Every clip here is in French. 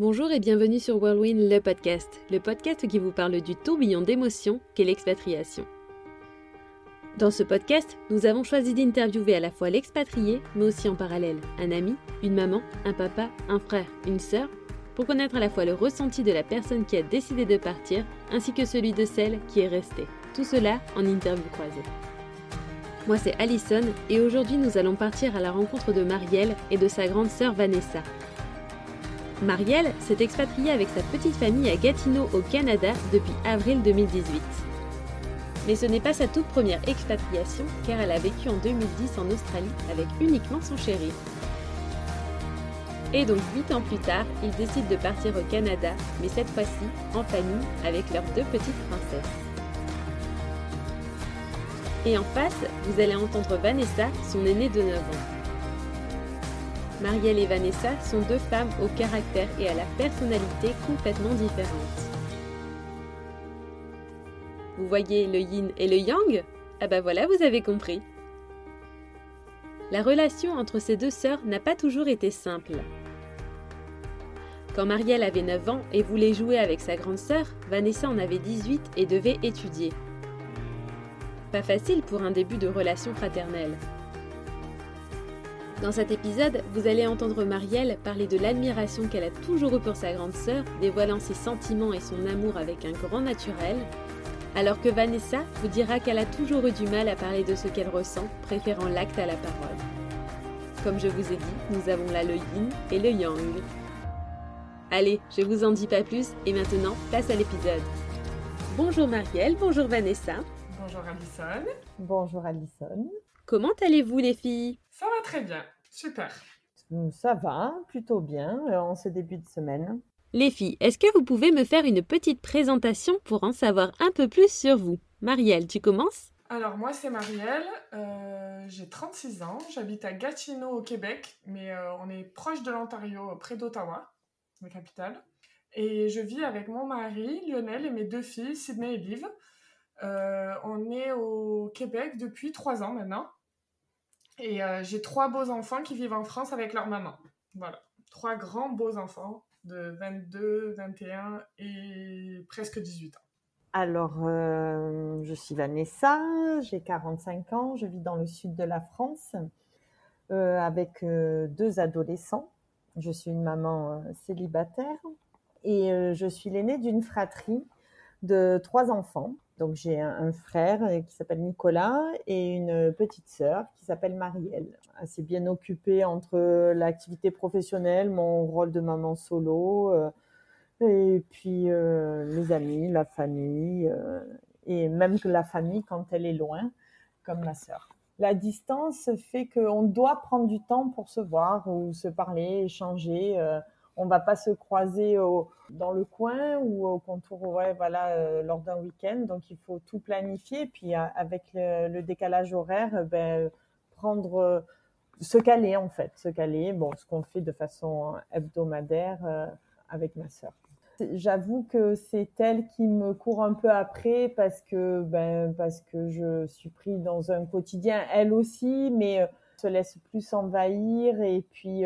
Bonjour et bienvenue sur Whirlwind, le podcast, le podcast qui vous parle du tourbillon d'émotions qu'est l'expatriation. Dans ce podcast, nous avons choisi d'interviewer à la fois l'expatrié, mais aussi en parallèle un ami, une maman, un papa, un frère, une sœur, pour connaître à la fois le ressenti de la personne qui a décidé de partir, ainsi que celui de celle qui est restée. Tout cela en interview croisée. Moi c'est Alison et aujourd'hui nous allons partir à la rencontre de Marielle et de sa grande sœur Vanessa, Marielle s'est expatriée avec sa petite famille à Gatineau au Canada depuis avril 2018. Mais ce n'est pas sa toute première expatriation car elle a vécu en 2010 en Australie avec uniquement son chéri. Et donc 8 ans plus tard, ils décident de partir au Canada, mais cette fois-ci en famille avec leurs deux petites princesses. Et en face, vous allez entendre Vanessa, son aînée de 9 ans. Marielle et Vanessa sont deux femmes au caractère et à la personnalité complètement différentes. Vous voyez le yin et le yang? Ah bah voilà, vous avez compris. La relation entre ces deux sœurs n'a pas toujours été simple. Quand Marielle avait 9 ans et voulait jouer avec sa grande sœur, Vanessa en avait 18 et devait étudier. Pas facile pour un début de relation fraternelle. Dans cet épisode, vous allez entendre Marielle parler de l'admiration qu'elle a toujours eue pour sa grande sœur, dévoilant ses sentiments et son amour avec un grand naturel, alors que Vanessa vous dira qu'elle a toujours eu du mal à parler de ce qu'elle ressent, préférant l'acte à la parole. Comme je vous ai dit, nous avons là le yin et le yang. Allez, je vous en dis pas plus et maintenant, place à l'épisode. Bonjour Marielle, bonjour Vanessa. Bonjour Alison. Bonjour Alison. Comment allez-vous les filles? Ça va très bien, super. Hum, ça va, plutôt bien euh, en ce début de semaine. Les filles, est-ce que vous pouvez me faire une petite présentation pour en savoir un peu plus sur vous? Marielle, tu commences? Alors moi c'est Marielle, euh, j'ai 36 ans, j'habite à Gatineau au Québec, mais euh, on est proche de l'Ontario, près d'Ottawa, la capitale. Et je vis avec mon mari, Lionel, et mes deux filles, Sydney et Liv. on est au Québec depuis trois ans maintenant. Et euh, j'ai trois beaux enfants qui vivent en France avec leur maman. Voilà. Trois grands beaux enfants de 22, 21 et presque 18 ans. Alors, euh, je suis Vanessa, j'ai 45 ans, je vis dans le sud de la France euh, avec deux adolescents. Je suis une maman célibataire et je suis l'aînée d'une fratrie de trois enfants. Donc j'ai un, frère euh, qui s'appelle Nicolas et une petite sœur qui s'appelle Marielle. Assez bien occupée entre l'activité professionnelle, mon rôle de maman solo, euh, et puis euh, mes amis, la famille, et même la famille quand elle est loin, comme ma sœur. La distance fait qu'on doit prendre du temps pour se voir ou se parler, échanger on va pas se croiser dans le coin ou au contour, ouais, voilà, euh, lors d'un week-end. Donc il faut tout planifier. Puis euh, avec le, décalage horaire, euh, ben, prendre, se caler en fait, se caler. Bon, ce qu'on fait de façon hebdomadaire avec ma sœur. J'avoue que c'est elle qui me court un peu après parce que ben parce que je suis pris dans un quotidien elle aussi mais se laisse plus envahir et puis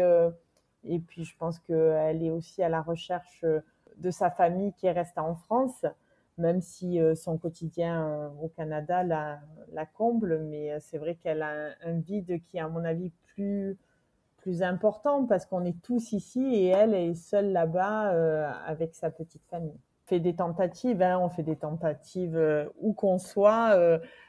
et puis, je pense qu'elle est aussi à la recherche euh, de sa famille qui reste en France, même si euh, son quotidien euh, au Canada la, la comble. Mais c'est vrai qu'elle a un, vide qui est, à mon avis, plus, plus important parce qu'on est tous ici et elle est seule là-bas avec sa petite famille. On fait des tentatives, hein, on fait des tentatives où qu'on soit.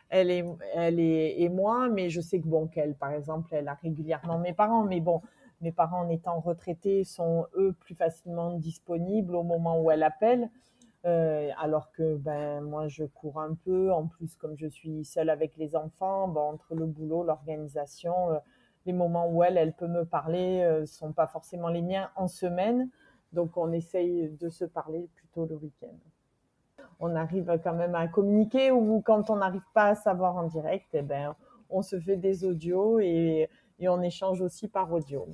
elle est, elle est, et moi, mais je sais que bon, qu'elle, par exemple, elle a régulièrement mes parents, mais bon, mes parents en étant retraités sont eux plus facilement disponibles au moment où elle appelle. Euh, alors que ben moi je cours un peu. En plus comme je suis seule avec les enfants ben, entre le boulot l'organisation euh, les moments où elle elle peut me parler euh, sont pas forcément les miens en semaine. Donc on essaye de se parler plutôt le week-end. On arrive quand même à communiquer ou quand on n'arrive pas à savoir en direct eh ben on se fait des audios et, et on échange aussi par audio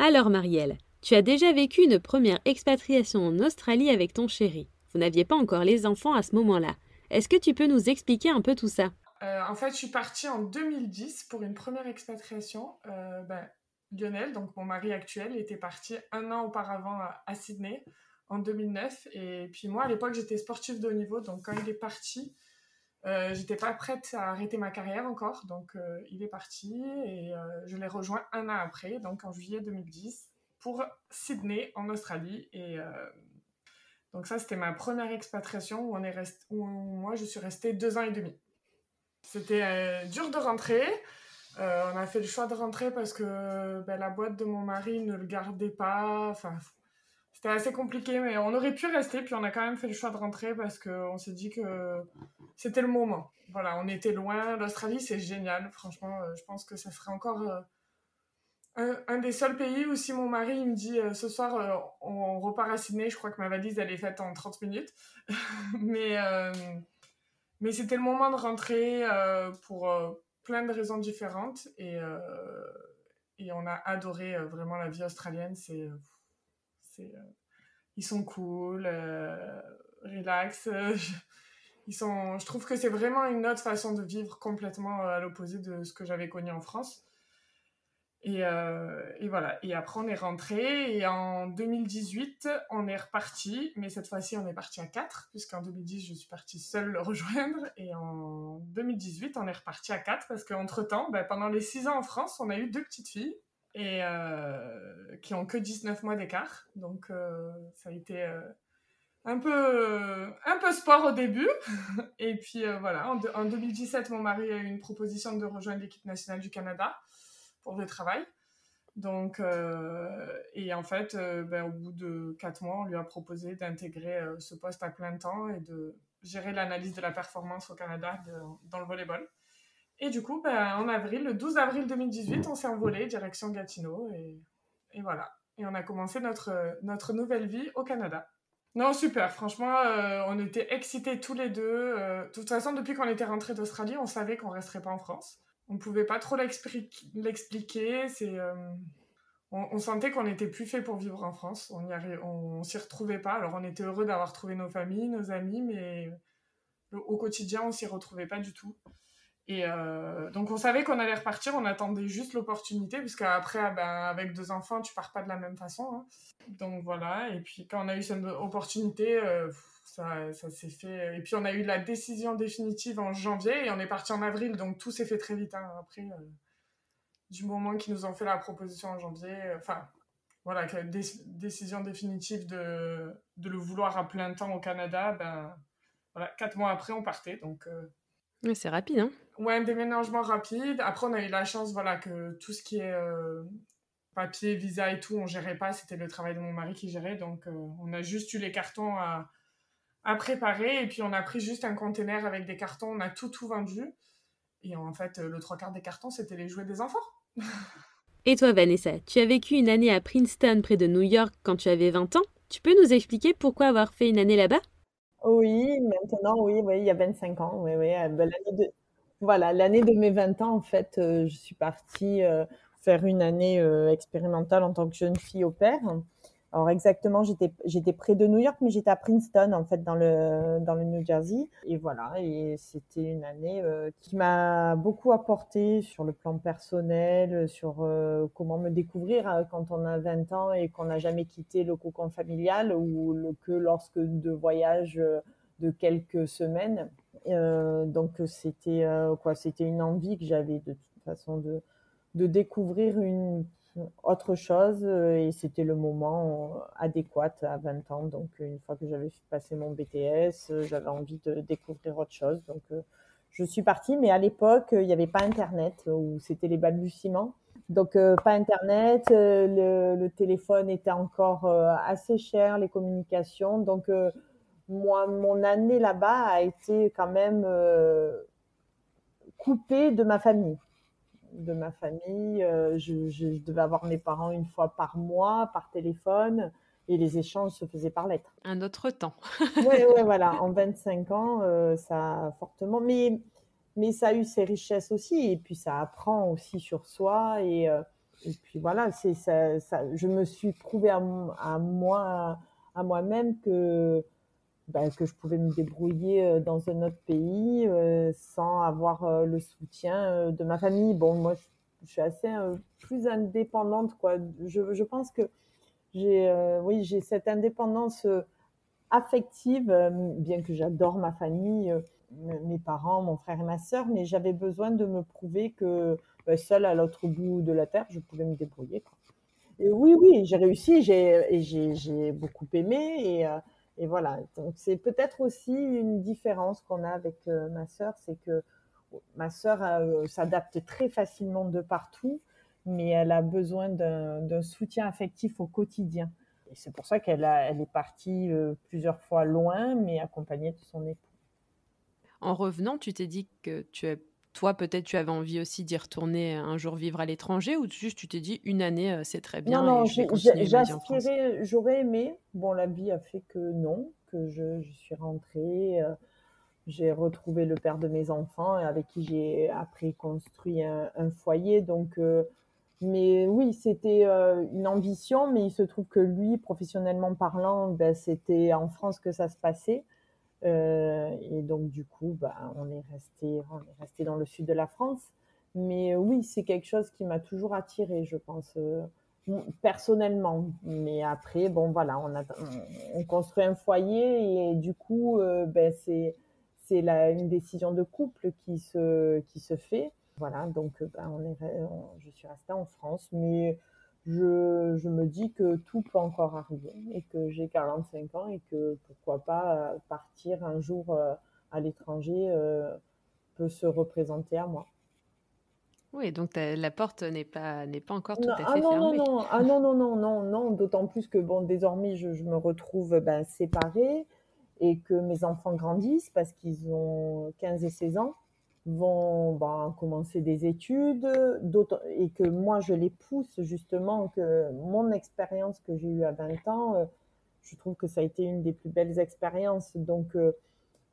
alors Marielle, tu as déjà vécu une première expatriation en Australie avec ton chéri. Vous n'aviez pas encore les enfants à ce moment-là. Est-ce que tu peux nous expliquer un peu tout ça? Euh, En fait, je suis partie en 2010 pour une première expatriation. Euh, ben, Lionel, donc mon mari actuel, était parti un an auparavant à, Sydney en 2009. Et puis moi, à l'époque, j'étais sportive de haut niveau. Donc quand il est parti, euh, j'étais pas prête à arrêter ma carrière encore. Donc euh, il est parti et euh, je l'ai rejoint un an après, donc en juillet 2010, pour Sydney en Australie. Et donc ça, c'était ma première expatriation où, on est resté, où moi, je suis restée deux ans et demi. C'était dur de rentrer. On a fait le choix de rentrer parce que ben, la boîte de mon mari ne le gardait pas. Enfin, c'était assez compliqué, mais on aurait pu rester. Puis on a quand même fait le choix de rentrer parce qu'on s'est dit que c'était le moment. Voilà, on était loin. L'Australie, c'est génial. Franchement, euh, je pense que ça serait encore euh, un, des seuls pays où si mon mari me dit ce soir on, repart à Sydney, je crois que ma valise elle est faite en 30 minutes. mais mais c'était le moment de rentrer pour plein de raisons différentes et, euh, et on a adoré euh, vraiment la vie australienne. C'est, euh, c'est, ils sont cool, relax. ils sont, je trouve que c'est vraiment une autre façon de vivre complètement à l'opposé de ce que j'avais connu en France. Et, euh, et, voilà. Et après, on est rentré. Et en 2018, on est reparti. Mais cette fois-ci, on est parti à 4, puisqu'en 2010, je suis partie seule le rejoindre. Et en 2018, on est reparti à 4, parce qu'entre-temps, ben, pendant les 6 ans en France, on a eu deux petites filles. Et euh, qui ont que 19 mois d'écart. Donc, euh, ça a été un peu, un peu sport au début. et puis voilà, en, en, 2017, mon mari a eu une proposition de rejoindre l'équipe nationale du Canada pour le travail. Donc, euh, et en fait, euh, ben, au bout de quatre mois, on lui a proposé d'intégrer euh, ce poste à plein temps et de gérer l'analyse de la performance au Canada dans le volleyball. Et du coup, ben, en avril, le 12 avril 2018, on s'est envolé direction Gatineau et, voilà. Et on a commencé notre, notre nouvelle vie au Canada. Non, super. Franchement, on était excités tous les deux. de toute façon, depuis qu'on était rentré d'Australie, on savait qu'on resterait pas en France on pouvait pas trop l'expliquer. Euh, on, sentait qu'on n'était plus fait pour vivre en France. On y on, s'y retrouvait pas. Alors on était heureux d'avoir trouvé nos familles, nos amis, mais au quotidien on s'y retrouvait pas du tout. Et euh, donc on savait qu'on allait repartir. On attendait juste l'opportunité, puisque après, ah ben, avec deux enfants, tu pars pas de la même façon. Hein. Donc voilà. Et puis quand on a eu cette opportunité. Euh, ça, s'est fait. Et puis on a eu la décision définitive en janvier et on est parti en avril, donc tout s'est fait très vite hein. après. Euh, du moment qu'ils nous ont fait la proposition en janvier, euh, enfin voilà, la décision définitive de, de, le vouloir à plein temps au Canada, ben voilà, quatre mois après on partait, donc. Euh, c'est rapide, hein Ouais, un déménagement rapide. Après, on a eu la chance, voilà, que tout ce qui est papier, visa et tout, on gérait pas. C'était le travail de mon mari qui gérait. Donc, on a juste eu les cartons à, à préparer. Et puis, on a pris juste un conteneur avec des cartons. On a tout, tout vendu. Et en fait, le trois quarts des cartons, c'était les jouets des enfants. et toi, Vanessa, tu as vécu une année à Princeton, près de New York, quand tu avais 20 ans. Tu peux nous expliquer pourquoi avoir fait une année là-bas? Oui, maintenant, oui, oui, il y a 25 ans. Oui, oui. Euh, ben, l'année de... Voilà, l'année de mes 20 ans, en fait, euh, je suis partie euh, faire une année expérimentale en tant que jeune fille au père. Alors exactement, j'étais près de New York, mais j'étais à Princeton en fait dans le dans le New Jersey. Et voilà, et c'était une année euh, qui m'a beaucoup apporté sur le plan personnel, sur euh, comment me découvrir euh, quand on a 20 ans et qu'on n'a jamais quitté le cocon familial ou que lorsque de voyages de quelques semaines. donc c'était quoi, c'était une envie que j'avais de toute façon de de découvrir une autre chose euh, et c'était le moment euh, adéquat à 20 ans. Donc, une fois que j'avais passé mon BTS, euh, j'avais envie de découvrir autre chose. Donc, je suis partie, mais à l'époque, il n'y avait pas Internet ou c'était les balbutiements. Donc, pas Internet, le, téléphone était encore assez cher, les communications. Donc, moi, mon année là-bas a été quand même coupée de ma famille de ma famille. Euh, je, devais avoir mes parents une fois par mois, par téléphone, et les échanges se faisaient par lettre. Un autre temps. oui, ouais, voilà. En 25 ans, euh, ça a fortement. Mais, mais ça a eu ses richesses aussi, et puis ça apprend aussi sur soi. Et, euh, et puis voilà, c'est ça, je me suis prouvé à, à moi, à moi-même que bah, que je pouvais me débrouiller euh, dans un autre pays euh, sans avoir euh, le soutien de ma famille. Bon, moi, je suis assez plus indépendante, quoi. Je, pense que j'ai, oui, j'ai cette indépendance affective, bien que j'adore ma famille, mes parents, mon frère et ma sœur, mais j'avais besoin de me prouver que seule à l'autre bout de la terre, je pouvais me débrouiller. Et oui, oui, j'ai réussi, j'ai, j'ai, beaucoup aimé et voilà. Donc c'est peut-être aussi une différence qu'on a avec ma sœur, c'est que ma sœur s'adapte très facilement de partout, mais elle a besoin d'un soutien affectif au quotidien. Et c'est pour ça qu'elle elle est partie plusieurs fois loin, mais accompagnée de son époux. En revenant, tu t'es dit que tu as, toi, peut-être, tu avais envie aussi d'y retourner un jour vivre à l'étranger ou juste tu t'es dit une année, c'est très bien. Non, non, j'aspirais, j'aurais aimé. Bon, la vie a fait que non, que je, je suis rentrée j'ai retrouvé le père de mes enfants avec qui j'ai après construit un, foyer. Donc, euh, mais oui, c'était euh, une ambition, mais il se trouve que lui, professionnellement parlant, ben, c'était en France que ça se passait. Euh, et donc, du coup, ben, on, est resté, resté dans le sud de la France. Mais oui, c'est quelque chose qui m'a toujours attiré, je pense, personnellement. Mais après, bon, voilà, on, a, on, construit un foyer et du coup, ben, c'est c'est une décision de couple qui se, qui se fait. Voilà, donc euh, ben, je suis restée en France, mais je, je, me dis que tout peut encore arriver et que j'ai 45 ans et que pourquoi pas euh, partir un jour euh, à l'étranger peut se représenter à moi. Oui, donc la porte n'est pas n'est pas encore tout à ah fait non, fermée. Non, non, ah non, non, non, non, non, d'autant plus que bon, désormais je, je me retrouve ben, séparée et que mes enfants grandissent parce qu'ils ont 15 et 16 ans, vont ben, commencer des études, et que moi je les pousse justement, que mon expérience que j'ai eue à 20 ans, euh, je trouve que ça a été une des plus belles expériences. Donc, euh,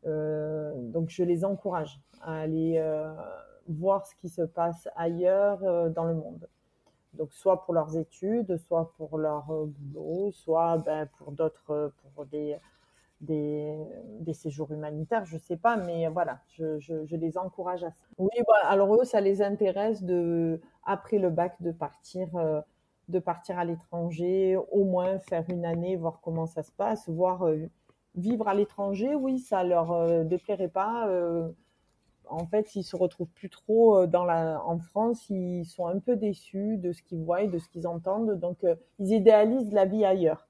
euh, donc je les encourage à aller voir ce qui se passe ailleurs dans le monde. Donc soit pour leurs études, soit pour leur boulot, soit ben, pour d'autres, pour des des, séjours humanitaires, je sais pas, mais voilà, je, je, les encourage à ça. Oui, bah, alors eux, ça les intéresse de, après le bac, de partir, euh, de partir à l'étranger, au moins faire une année, voir comment ça se passe, voir euh, vivre à l'étranger. Oui, ça leur euh, déplairait pas. en fait, ils se retrouvent plus trop dans la, en France. Ils sont un peu déçus de ce qu'ils voient et de ce qu'ils entendent, donc ils idéalisent la vie ailleurs.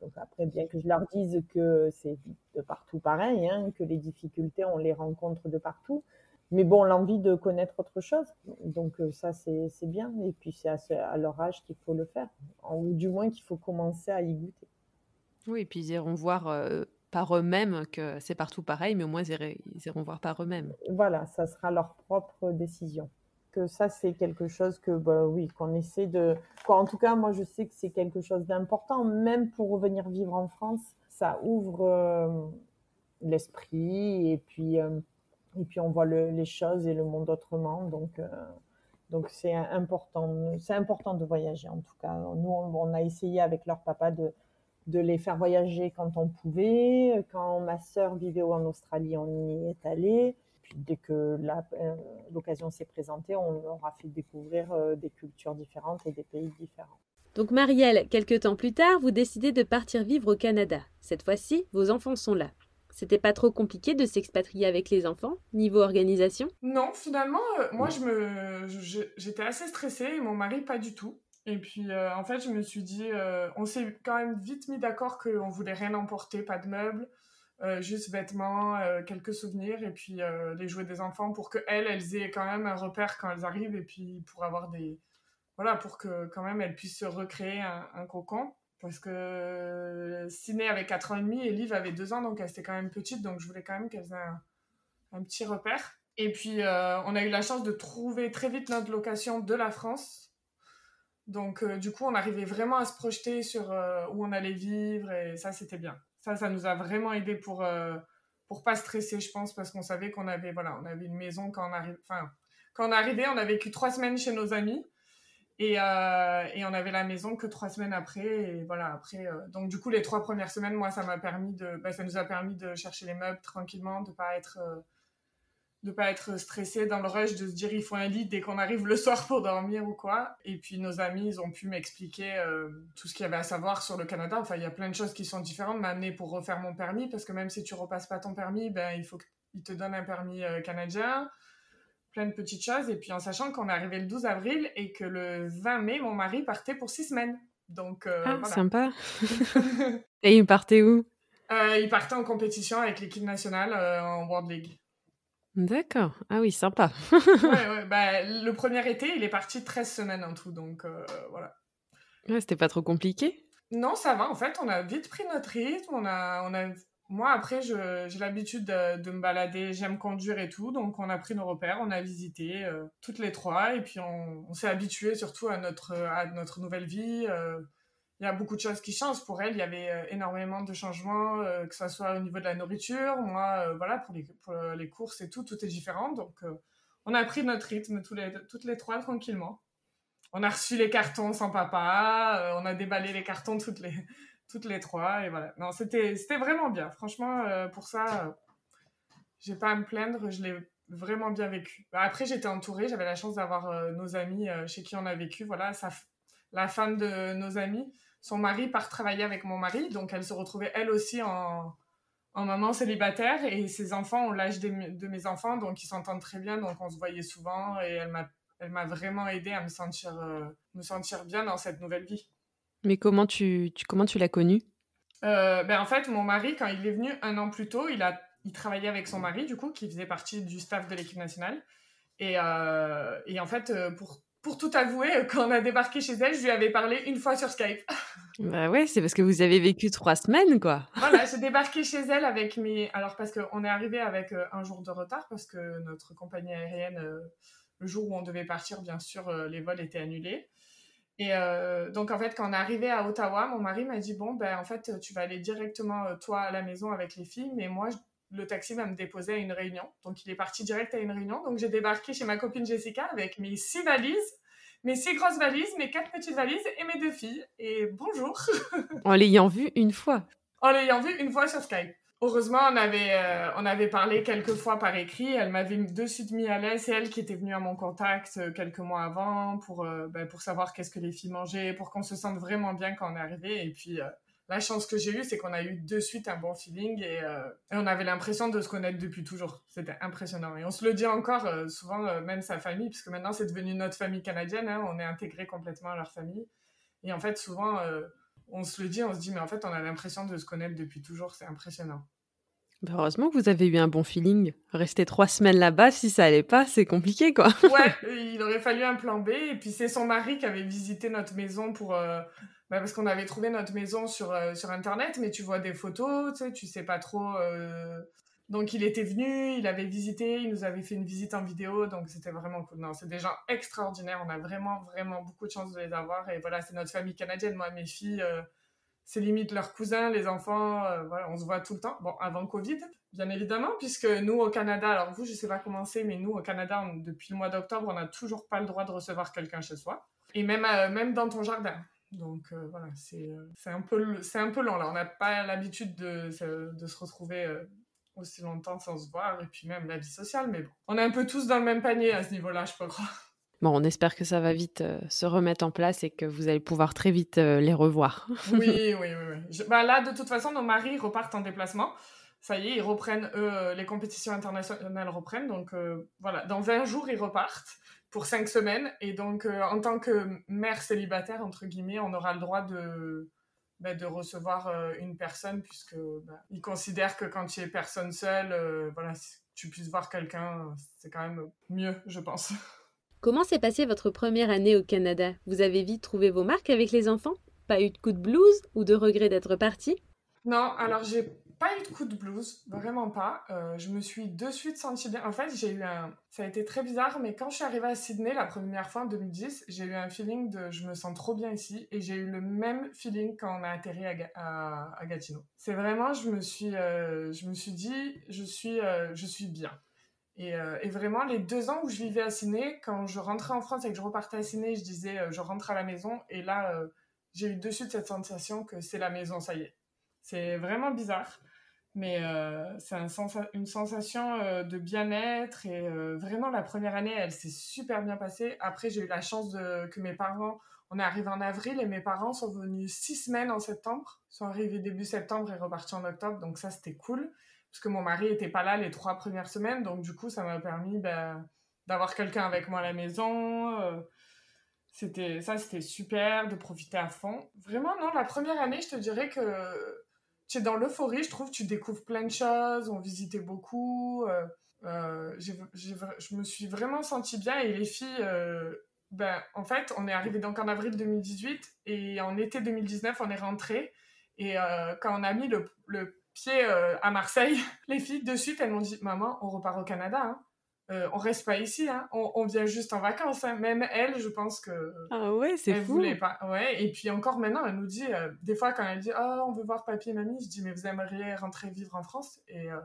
Donc après, bien que je leur dise que c'est de partout pareil, hein, que les difficultés, on les rencontre de partout. Mais bon, l'envie de connaître autre chose. Donc euh, ça, c'est bien. Et puis c'est à, leur âge qu'il faut le faire. Ou du moins qu'il faut commencer à y goûter. Oui, et puis ils iront voir euh, par eux-mêmes que c'est partout pareil, mais au moins ils iront voir par eux-mêmes. Voilà, ça sera leur propre décision que ça, c'est quelque chose que, bah, oui, qu'on essaie de. Quoi, en tout cas, moi, je sais que c'est quelque chose d'important, même pour revenir vivre en France. Ça ouvre euh, l'esprit et puis, euh, et puis on voit les choses et le monde autrement. Donc, euh, donc c'est important. C'est important de voyager, en tout cas. Nous, on, a essayé avec leur papa de, de les faire voyager quand on pouvait. Quand ma sœur vivait en Australie, on y est allé puis dès que euh, l'occasion s'est présentée, on leur a fait découvrir euh, des cultures différentes et des pays différents. Donc Marielle, quelques temps plus tard, vous décidez de partir vivre au Canada. Cette fois-ci, vos enfants sont là. C'était pas trop compliqué de s'expatrier avec les enfants, niveau organisation? Non, finalement, euh, moi je me, j'étais assez stressée et mon mari pas du tout. Et puis en fait, je me suis dit, on s'est quand même vite mis d'accord qu'on voulait rien emporter, pas de meubles. Euh, juste vêtements, euh, quelques souvenirs et puis euh, les jouets des enfants pour que elles, aient quand même un repère quand elles arrivent et puis pour avoir des voilà pour que quand même elles puissent se recréer un, cocon. Parce que Ciné avait 4 ans et demi et Liv avait 2 ans donc elle était quand même petite donc je voulais quand même qu'elles aient un, petit repère. Et puis on a eu la chance de trouver très vite notre location de la France. Donc du coup on arrivait vraiment à se projeter sur où on allait vivre et ça c'était bien ça, ça nous a vraiment aidé pour euh, pour pas stresser, je pense, parce qu'on savait qu'on avait voilà, on avait une maison quand on arrive, enfin quand on arrivé, on a vécu trois semaines chez nos amis. Et, euh, et on avait la maison que trois semaines après et voilà après euh, donc du coup les trois premières semaines, moi ça m'a permis de, bah, ça nous a permis de chercher les meubles tranquillement, de pas être de pas être stressé dans le rush, de se dire il faut un lit dès qu'on arrive le soir pour dormir ou quoi. Et puis nos amis, ils ont pu m'expliquer euh, tout ce qu'il y avait à savoir sur le Canada. Enfin, il y a plein de choses qui sont différentes. M'amener pour refaire mon permis, parce que même si tu repasses pas ton permis, ben il faut qu'ils te donnent un permis euh, canadien. Plein de petites choses. Et puis en sachant qu'on est arrivé le 12 avril et que le 20 mai, mon mari partait pour six semaines. Donc, euh, ah, sympa. et il partait où? Il partait en compétition avec l'équipe nationale en World League. D'accord. Ah oui, sympa. ouais, Bah, le premier été, il est parti 13 semaines en tout, donc euh, voilà. Ouais, c'était pas trop compliqué Non, ça va. En fait, on a vite pris notre rythme. On a, on a... Moi, après, j'ai l'habitude de, me balader. J'aime conduire et tout. Donc, on a pris nos repères. On a visité euh, toutes les trois. Et puis, on, on s'est habitué surtout à notre, à notre nouvelle vie. Euh, il y a beaucoup de choses qui changent. Pour elle, il y avait euh, énormément de changements, euh, que ce soit au niveau de la nourriture. Moi, euh, voilà, pour les, les, courses et tout, tout est différent. Donc, on a pris notre rythme tous les, toutes les trois tranquillement. On a reçu les cartons sans papa, on a déballé les cartons toutes les, toutes les trois. Et voilà. Non, c'était vraiment bien. Franchement, pour ça, j'ai pas à me plaindre. Je l'ai vraiment bien vécu. Après, j'étais entourée. J'avais la chance d'avoir nos amis chez qui on a vécu. Voilà, ça, la femme de nos amis son mari part travailler avec mon mari, donc elle se retrouvait elle aussi en, maman célibataire et ses enfants ont l'âge de, mes enfants, donc ils s'entendent très bien, donc on se voyait souvent et elle m'a, elle m'a vraiment aidé à me sentir, euh, me sentir bien dans cette nouvelle vie. Mais comment tu, tu comment tu l'as connu euh, ben En fait, mon mari, quand il est venu un an plus tôt, il, a, il travaillait avec son mari, du coup, qui faisait partie du staff de l'équipe nationale. Et, euh, et en fait, pour pour tout avouer, euh, quand on a débarqué chez elle, je lui avais parlé une fois sur Skype. Bah ouais, c'est parce que vous avez vécu trois semaines, quoi. Voilà, j'ai débarqué chez elle avec mes... Alors, parce qu'on est arrivé avec euh, un jour de retard, parce que notre compagnie aérienne, euh, le jour où on devait partir, bien sûr, les vols étaient annulés. Et donc, en fait, quand on est arrivé à Ottawa, mon mari m'a dit, bon, ben, en fait, tu vas aller directement, toi, à la maison avec les filles, mais moi, le taxi va me déposer à une réunion. Donc, il est parti direct à une réunion. Donc, j'ai débarqué chez ma copine Jessica avec mes six valises, mes six grosses valises, mes quatre petites valises et mes deux filles. Et bonjour. en l'ayant vu une fois. En l'ayant vu une fois sur Skype. Heureusement, on avait, euh, on avait parlé quelques fois par écrit. Elle m'avait de suite mis à l'aise. C'est elle qui était venue à mon contact euh, quelques mois avant pour, euh, ben, pour savoir qu'est-ce que les filles mangeaient, pour qu'on se sente vraiment bien quand on est arrivé. Et puis, la chance que j'ai eue, c'est qu'on a eu de suite un bon feeling euh, et, on avait l'impression de se connaître depuis toujours. C'était impressionnant. Et on se le dit encore euh, souvent, euh, même sa famille, puisque maintenant c'est devenu notre famille canadienne, hein, on est intégré complètement à leur famille. Et en fait, souvent, on se le dit, on se dit, mais en fait, on a l'impression de se connaître depuis toujours, c'est impressionnant. Bah, heureusement que vous avez eu un bon feeling. Rester trois semaines là-bas, si ça allait pas, c'est compliqué, quoi. ouais, il aurait fallu un plan B. Et puis c'est son mari qui avait visité notre maison pour bah, parce qu'on avait trouvé notre maison sur, euh, sur Internet, mais tu vois des photos, tu sais, tu sais pas trop. Euh. Donc il était venu, il avait visité, il nous avait fait une visite en vidéo, donc c'était vraiment cool. Non, c'est des gens extraordinaires, on a vraiment, vraiment beaucoup de chance de les avoir. Et voilà, c'est notre famille canadienne, moi, mes filles, euh, c'est limite leurs cousins, les enfants, voilà, on se voit tout le temps. Bon, avant Covid, bien évidemment, puisque nous au Canada, alors vous, je sais pas comment c'est, mais nous au Canada, depuis le mois d'octobre, on n'a toujours pas le droit de recevoir quelqu'un chez soi. Et même, même dans ton jardin. Donc euh, voilà, euh, c'est un, peu, un peu lent là. On n'a pas l'habitude de, de, se retrouver euh, aussi longtemps sans se voir, et puis même la vie sociale, mais bon. On est un peu tous dans le même panier à ce niveau-là, je peux croire. Bon, on espère que ça va vite se remettre en place et que vous allez pouvoir très vite les revoir. oui, oui, oui. oui. Bah, là, de toute façon, nos maris repartent en déplacement. Ça y est, ils reprennent, eux, les compétitions internationales reprennent. Donc voilà, dans 20 jours, ils repartent pour cinq semaines. Et donc, euh, en tant que mère célibataire, entre guillemets, on aura le droit de, bah, de recevoir euh, une personne, puisque bah, ils considèrent que quand tu es personne seule, euh, voilà, tu puisses voir quelqu'un, c'est quand même mieux, je pense. Comment s'est passée votre première année au Canada? Vous avez vite trouvé vos marques avec les enfants? Pas eu de coup de blues ou de regret d'être parti Non, alors j'ai pas eu de coup de blues, vraiment pas. Euh, je me suis de suite sentie bien. En fait, j'ai eu un. Ça a été très bizarre, mais quand je suis arrivée à Sydney la première fois en 2010, j'ai eu un feeling de je me sens trop bien ici et j'ai eu le même feeling quand on a atterri à, Gatineau. C'est vraiment, je me suis, euh, je me suis dit, je suis, euh, je suis bien. Et, et, vraiment, les deux ans où je vivais à Sydney, quand je rentrais en France et que je repartais à Sydney, je disais je rentre à la maison. Et là, j'ai eu de suite cette sensation que c'est la maison, ça y est. C'est vraiment bizarre. Mais c'est un une sensation de bien-être et vraiment la première année, elle s'est super bien passée. Après, j'ai eu la chance de, que mes parents, on est arrivé en avril et mes parents sont venus six semaines en septembre. Ils sont arrivés début septembre et repartis en octobre, donc ça c'était cool. Parce que mon mari était pas là les trois premières semaines, donc du coup ça m'a permis ben, d'avoir quelqu'un avec moi à la maison. c'était ça c'était super de profiter à fond. Vraiment non, la première année, je te dirais que tu es dans l'euphorie, je trouve, tu découvres plein de choses, on visitait beaucoup. Euh, euh, je me suis vraiment sentie bien et les filles, euh, ben, en fait, on est arrivé donc en avril 2018 et en été 2019, on est rentré. Et quand on a mis le, le pied à Marseille, les filles de suite, elles m'ont dit Maman, on repart au Canada. Hein. Euh, on reste pas ici, hein. on, vient juste en vacances. Hein. Même elle, je pense que. Ah ouais, c'est fou. Voulait pas. Ouais, et puis encore maintenant, elle nous dit, euh, des fois quand elle dit, oh, on veut voir papy et mamie, je dis, mais vous aimeriez rentrer vivre en France? Et euh,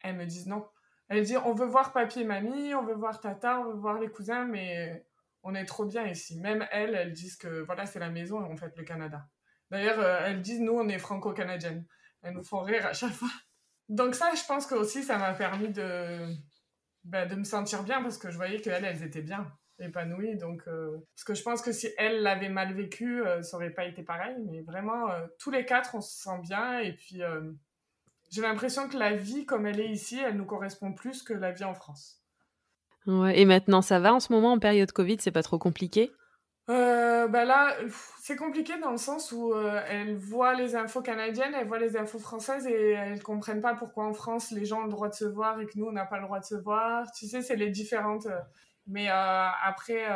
elles me disent non. Elle dit, on veut voir papy et mamie, on veut voir tata, on veut voir les cousins, mais on est trop bien ici. Même elles, elles disent que voilà, c'est la maison en fait, le Canada. D'ailleurs, elles disent, nous, on est franco-canadiennes. Elles nous font rire à chaque fois. Donc ça, je pense que aussi, ça m'a permis de bah, de me sentir bien parce que je voyais qu'elles, elles étaient bien épanouies. Donc, euh, parce que je pense que si elles l'avaient mal vécu, euh, ça aurait pas été pareil. Mais vraiment, euh, tous les quatre, on se sent bien. Et puis, j'ai l'impression que la vie comme elle est ici, elle nous correspond plus que la vie en France. Ouais, et maintenant, ça va en ce moment, en période Covid, c'est pas trop compliqué? Euh, bah là, c'est compliqué dans le sens où euh, elles voient les infos canadiennes, elles voient les infos françaises et elles comprennent pas pourquoi en France les gens ont le droit de se voir et que nous on n'a pas le droit de se voir. Tu sais, c'est les différentes. Euh, mais euh, après,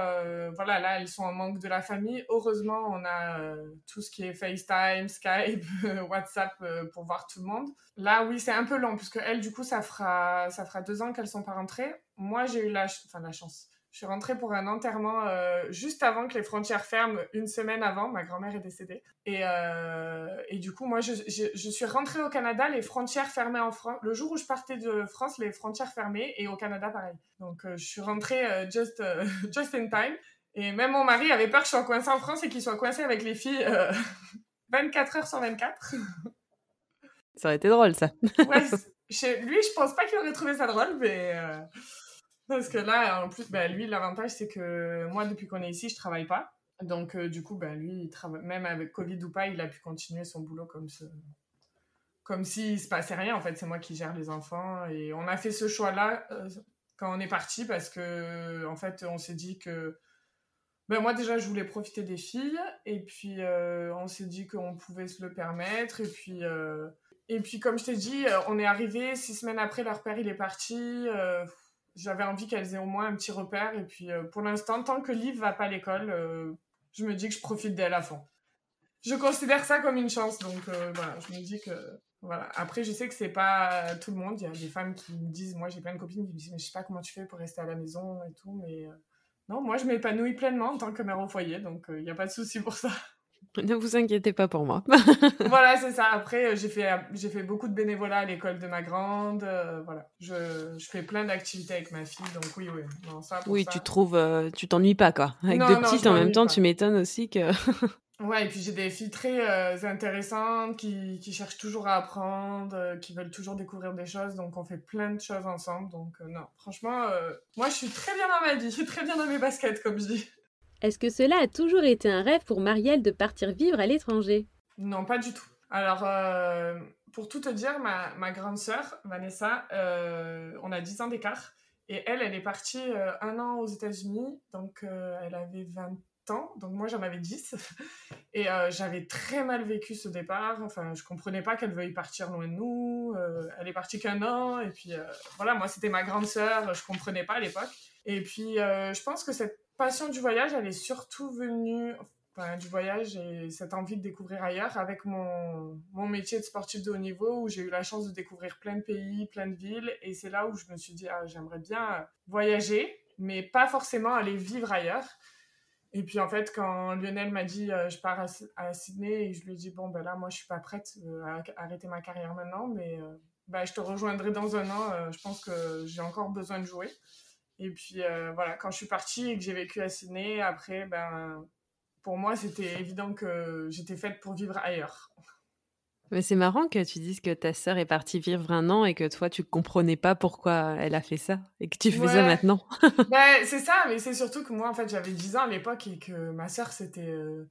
voilà, là elles sont en manque de la famille. Heureusement, on a tout ce qui est FaceTime, Skype, WhatsApp pour voir tout le monde. Là, oui, c'est un peu long puisque elles, du coup, ça fera ça fera deux ans qu'elles sont pas rentrées. Moi, j'ai eu la, enfin, la chance je suis rentrée pour un enterrement euh, juste avant que les frontières ferment, une semaine avant. Ma grand-mère est décédée. Et, euh, et du coup, moi, je, je, suis rentrée au Canada, les frontières fermées en France. Le jour où je partais de France, les frontières fermées. Et au Canada, pareil. Donc, euh, je suis rentrée just, just in time. Et même mon mari avait peur que je sois coincée en France et qu'il soit coincé avec les filles 24 heures sur 24. ça aurait été drôle, ça. ouais, lui, je pense pas qu'il aurait trouvé ça drôle, mais parce que là, en plus, ben, lui, l'avantage, c'est que moi, depuis qu'on est ici, je travaille pas. Donc, euh, du coup, ben, lui, même avec Covid ou pas, il a pu continuer son boulot comme, ce... comme se passait rien. En fait, c'est moi qui gère les enfants. Et on a fait ce choix-là euh, quand on est parti parce que, en fait, on s'est dit que. Ben, moi, déjà, je voulais profiter des filles. Et puis, euh, on s'est dit qu'on pouvait se le permettre. Et puis. Et puis, comme je t'ai dit, on est arrivé six semaines après, leur père, il est parti j'avais envie qu'elles aient au moins un petit repère. Et puis, euh, pour l'instant, tant que Liv va pas à l'école, euh, je me dis que je profite d'elle à fond. Je considère ça comme une chance, donc euh, voilà, je me dis que voilà. Après, je sais que c'est pas tout le monde. Il y a des femmes qui me disent, moi j'ai plein de copines qui me disent, mais je sais pas comment tu fais pour rester à la maison et tout, mais non, moi je m'épanouis pleinement en tant que mère au foyer, donc il n'y a pas de souci pour ça. Ne vous inquiétez pas pour moi. voilà, c'est ça. Après, euh, j'ai fait, euh, j'ai fait beaucoup de bénévolat à l'école de ma grande. Euh, voilà, je, je, fais plein d'activités avec ma fille, donc oui, oui. oui, tu trouves, tu t'ennuies pas quoi. Avec deux petites en même temps, tu m'étonnes aussi que. ouais, et puis j'ai des filles très intéressantes qui, qui, cherchent toujours à apprendre, qui veulent toujours découvrir des choses, donc on fait plein de choses ensemble. Donc non, franchement, moi je suis très bien dans ma vie, je suis très bien dans mes baskets, comme je dis. Est-ce que cela a toujours été un rêve pour Marielle de partir vivre à l'étranger? Non, pas du tout. Alors, euh, pour tout te dire, ma, grande sœur, Vanessa, euh, on a 10 ans d'écart. Et elle, elle est partie euh, un an aux États-Unis. Donc, elle avait 20 ans. Donc, moi, j'en avais 10. Et j'avais très mal vécu ce départ. Enfin, je comprenais pas qu'elle veuille partir loin de nous. elle est partie qu'un an. Et puis, voilà, moi, c'était ma grande sœur. Je comprenais pas à l'époque. Et puis, je pense que cette passion du voyage, elle est surtout venue enfin, du voyage et cette envie de découvrir ailleurs avec mon, mon métier de sportif de haut niveau où j'ai eu la chance de découvrir plein de pays, plein de villes. Et c'est là où je me suis dit, ah, j'aimerais bien voyager, mais pas forcément aller vivre ailleurs. Et puis en fait, quand Lionel m'a dit euh, je pars à, Sydney, et je lui ai dit bon ben là moi je suis pas prête euh, à arrêter ma carrière maintenant, mais euh, ben, je te rejoindrai dans un an. je pense que j'ai encore besoin de jouer. Et puis euh, voilà, quand je suis partie et que j'ai vécu à Sydney, après, ben, pour moi, c'était évident que j'étais faite pour vivre ailleurs. Mais c'est marrant que tu dises que ta sœur est partie vivre un an et que toi, tu comprenais pas pourquoi elle a fait ça et que tu fais ça maintenant. ben, c'est ça, mais c'est surtout que moi, en fait, j'avais 10 ans à l'époque et que ma sœur, c'était euh,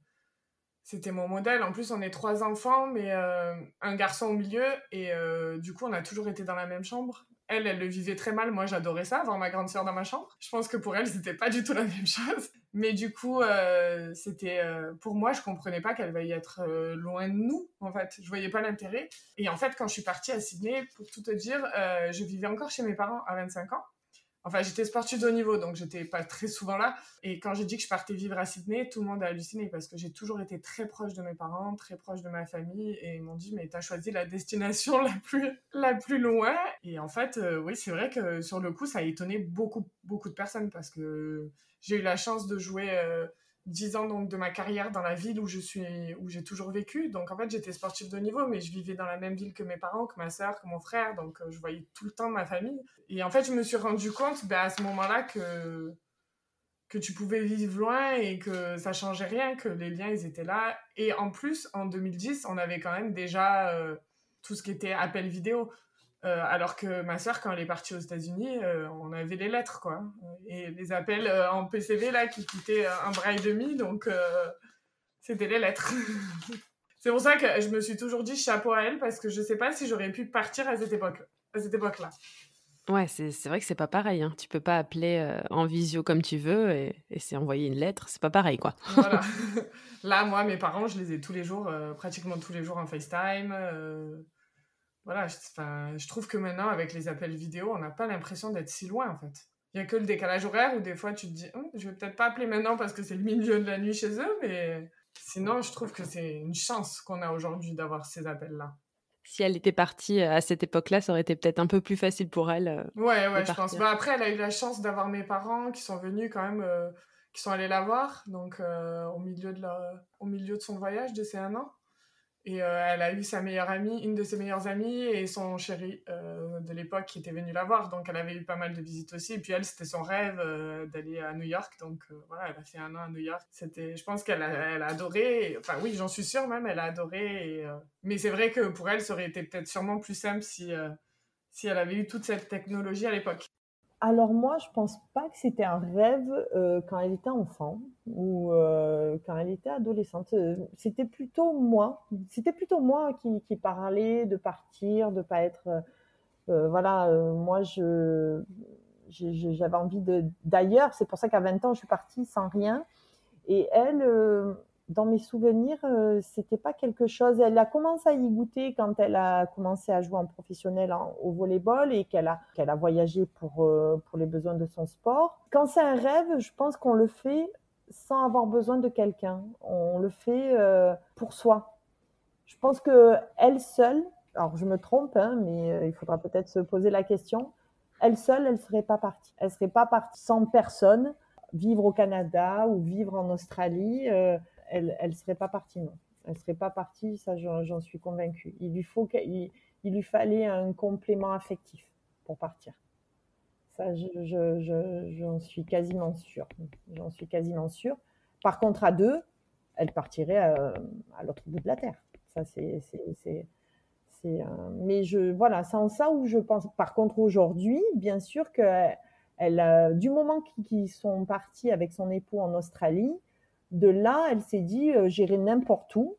c'était mon modèle. En plus, on est trois enfants, mais euh, un garçon au milieu et du coup, on a toujours été dans la même chambre. Elle, elle le vivait très mal. Moi, j'adorais ça, avoir ma grande sœur dans ma chambre. Je pense que pour elle, c'était pas du tout la même chose. Mais du coup, euh, c'était euh, pour moi, je comprenais pas qu'elle veuille être euh, loin de nous. En fait, je voyais pas l'intérêt. Et en fait, quand je suis partie à Sydney, pour tout te dire, je vivais encore chez mes parents à 25 ans. Enfin, j'étais sportive de haut niveau, donc j'étais pas très souvent là. Et quand j'ai dit que je partais vivre à Sydney, tout le monde a halluciné parce que j'ai toujours été très proche de mes parents, très proche de ma famille. Et ils m'ont dit, mais t'as choisi la destination la plus, la plus loin. Et en fait, euh, oui, c'est vrai que sur le coup, ça a étonné beaucoup, beaucoup de personnes parce que j'ai eu la chance de jouer. Euh, 10 ans donc de ma carrière dans la ville où je suis où j'ai toujours vécu. Donc en fait j'étais sportive de niveau mais je vivais dans la même ville que mes parents que ma sœur que mon frère. Donc euh, je voyais tout le temps ma famille. Et en fait je me suis rendu compte ben, à ce moment-là que que tu pouvais vivre loin et que ça changeait rien que les liens ils étaient là. Et en plus en 2010 on avait quand même déjà euh, tout ce qui était appel vidéo euh, alors que ma sœur, quand elle est partie aux États-Unis, euh, on avait les lettres, quoi. Et les appels euh, en PCV, là, qui coûtaient un bras et demi, donc c'était les lettres. c'est pour ça que je me suis toujours dit chapeau à elle, parce que je sais pas si j'aurais pu partir à cette époque à cette époque-là. Ouais, c'est vrai que c'est pas pareil. Hein. Tu peux pas appeler en visio comme tu veux et, et c'est envoyer une lettre. C'est pas pareil, quoi. voilà. Là, moi, mes parents, je les ai tous les jours, pratiquement tous les jours en FaceTime voilà, je, je trouve que maintenant, avec les appels vidéo, on n'a pas l'impression d'être si loin, en fait. Il n'y a que le décalage horaire où des fois tu te dis, hum, je vais peut-être pas appeler maintenant parce que c'est le milieu de la nuit chez eux, mais sinon, je trouve que c'est une chance qu'on a aujourd'hui d'avoir ces appels-là. Si elle était partie euh, à cette époque-là, ça aurait été peut-être un peu plus facile pour elle. Euh, ouais, ouais, je pense. Bah, après, elle a eu la chance d'avoir mes parents qui sont venus quand même, euh, qui sont allés la voir, donc au, milieu de la... au milieu de son voyage de ces un an. Et euh, elle a eu sa meilleure amie, une de ses meilleures amies et son chéri euh, de l'époque qui était venu la voir. Donc elle avait eu pas mal de visites aussi. Et puis elle, c'était son rêve euh, d'aller à New York. Donc voilà, elle a fait un an à New York. C'était, je pense qu'elle a, elle a adoré. Enfin oui, j'en suis sûre même, elle a adoré. Mais c'est vrai que pour elle, ça aurait été peut-être sûrement plus simple si, si elle avait eu toute cette technologie à l'époque. Alors moi, je pense pas que c'était un rêve quand elle était enfant ou euh, quand elle était adolescente. Euh, c'était plutôt moi. C'était plutôt moi qui, qui parlais de partir, de pas être. voilà, moi je j'avais envie d'ailleurs. C'est pour ça qu'à 20 ans, je suis partie sans rien. Et elle, dans mes souvenirs, euh, c'était pas quelque chose. Elle a commencé à y goûter quand elle a commencé à jouer en professionnel au volleyball et qu'elle a, qu'elle a voyagé pour, euh, pour les besoins de son sport. Quand c'est un rêve, je pense qu'on le fait sans avoir besoin de quelqu'un. On le fait euh, pour soi. Je pense que elle seule, alors je me trompe, hein, mais il faudra peut-être se poser la question. Elle seule, elle serait pas partie. Elle serait pas partie sans personne vivre au Canada ou vivre en Australie elle ne serait pas partie, non. Elle serait pas partie, ça j'en suis convaincue. Il lui, faut il, lui fallait un complément affectif pour partir. Ça, j'en suis quasiment sûre. J'en suis quasiment sûre. Par contre, à deux, elle partirait à, l'autre bout de la terre. Ça, c'est, c'est, mais je, voilà, en ça où je pense. Par contre, aujourd'hui, bien sûr que elle, du moment qu'ils sont partis avec son époux en Australie, de là, elle s'est dit, euh, j'irai n'importe où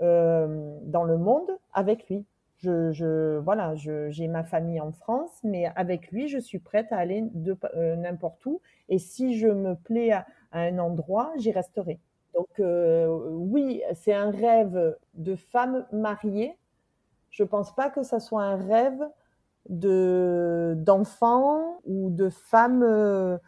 euh, dans le monde avec lui. Je, voilà, j'ai ma famille en France, mais avec lui, je suis prête à aller de euh, n'importe où. Et si je me plais à, un endroit, j'y resterai. Donc oui, c'est un rêve de femme mariée. Je pense pas que ça soit un rêve de d'enfant ou de femme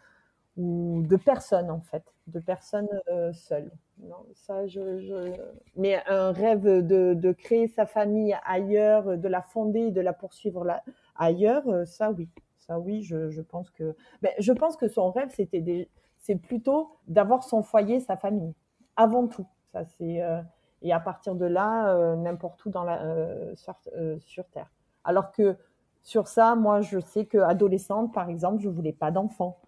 ou de personnes en fait, de personnes euh, seules. Non, ça, je, Mais un rêve de, de, créer sa famille ailleurs, de la fonder, de la poursuivre là, ailleurs, euh, ça oui, ça oui, je, je pense que. Mais je pense que son rêve, c'était des... c'est plutôt d'avoir son foyer, sa famille, avant tout. Ça c'est euh, et à partir de là, n'importe où dans la sur, sur terre. Alors que sur ça, moi, je sais que adolescente, par exemple, je voulais pas d'enfant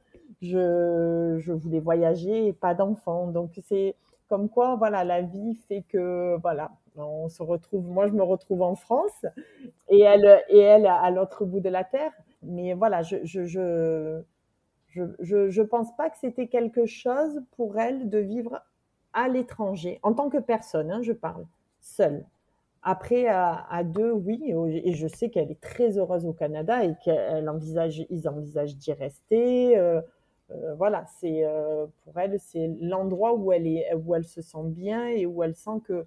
je, je voulais voyager et pas d'enfant. Donc c'est comme quoi, voilà, la vie fait que, voilà, on se retrouve, moi je me retrouve en France et elle, et elle à l'autre bout de la terre. Mais voilà, je, je, je, je, je pense pas que c'était quelque chose pour elle de vivre à l'étranger, en tant que personne, hein, je parle, seule. Après, à, deux, oui, et je sais qu'elle est très heureuse au Canada et qu'elle envisage, envisagent d'y rester. Euh, euh, voilà, c'est euh, pour elle, c'est l'endroit où elle est, où elle se sent bien et où elle sent que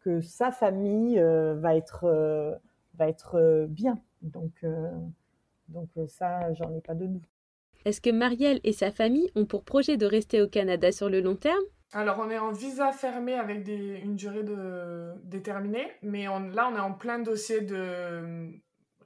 que sa famille va être va être bien. Donc donc ça, j'en ai pas de doute. Est-ce que Marielle et sa famille ont pour projet de rester au Canada sur le long terme? Alors, on est en visa fermé avec une durée de, déterminée, mais là, on est en plein dossier de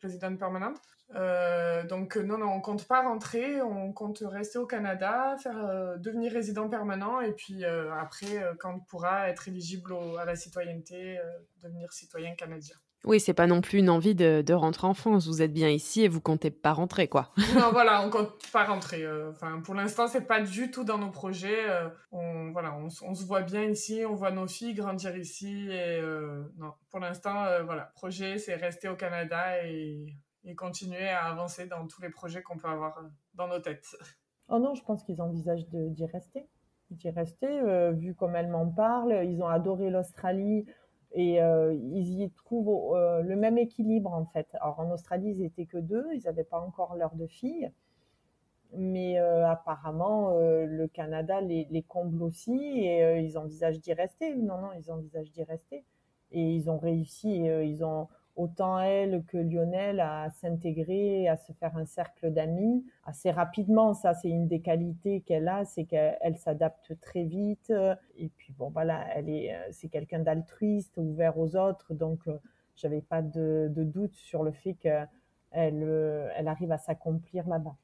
euh, permanente. Euh, donc, non, non, on compte pas rentrer, on compte rester au Canada, faire euh, devenir résident permanent, et puis après, quand on pourra être éligible à la citoyenneté, devenir citoyen canadien. Oui, c'est pas non plus une envie de, rentrer en France. Vous êtes bien ici et vous comptez pas rentrer, quoi. non, voilà, on compte pas rentrer. Euh, enfin, pour l'instant, c'est pas du tout dans nos projets. Euh, on, voilà, on, se voit bien ici, on voit nos filles grandir ici. Et euh, non, pour l'instant, voilà, projet, c'est rester au Canada et, et, continuer à avancer dans tous les projets qu'on peut avoir dans nos têtes. Oh non, je pense qu'ils envisagent d'y rester. D'y rester, vu comme elle m'en parle. Ils ont adoré l'Australie et euh, ils y trouvent euh, le même équilibre en fait. Alors en Australie, ils étaient que deux, ils n'avaient pas encore l'heure de filles. Mais euh, apparemment, le Canada les, les, comble aussi et ils envisagent d'y rester. Non, non, ils envisagent d'y rester. Et ils ont réussi, ils ont, autant elle que Lionel à s'intégrer, à se faire un cercle d'amis assez rapidement. Ça, c'est une des qualités qu'elle a, c'est qu'elle s'adapte très vite. Et puis bon, voilà, elle est, c'est quelqu'un d'altruiste, ouvert aux autres. Donc, euh, j'avais pas de, doute sur le fait qu'elle euh, elle arrive à s'accomplir là-bas.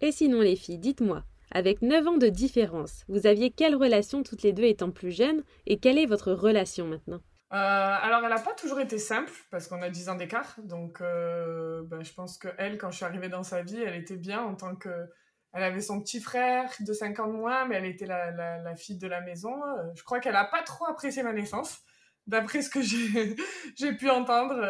Et sinon, les filles, dites-moi, avec 9 ans de différence, vous aviez quelle relation toutes les deux étant plus jeunes et quelle est votre relation maintenant? euh, alors, elle n'a pas toujours été simple, parce qu'on a 10 ans d'écart. Donc, euh, ben, je pense qu'elle, quand je suis arrivée dans sa vie, elle était bien en tant que... Elle avait son petit frère de 5 ans de moins, mais elle était la, la, fille de la maison. Euh, je crois qu'elle n'a pas trop apprécié ma naissance, d'après ce que j'ai pu entendre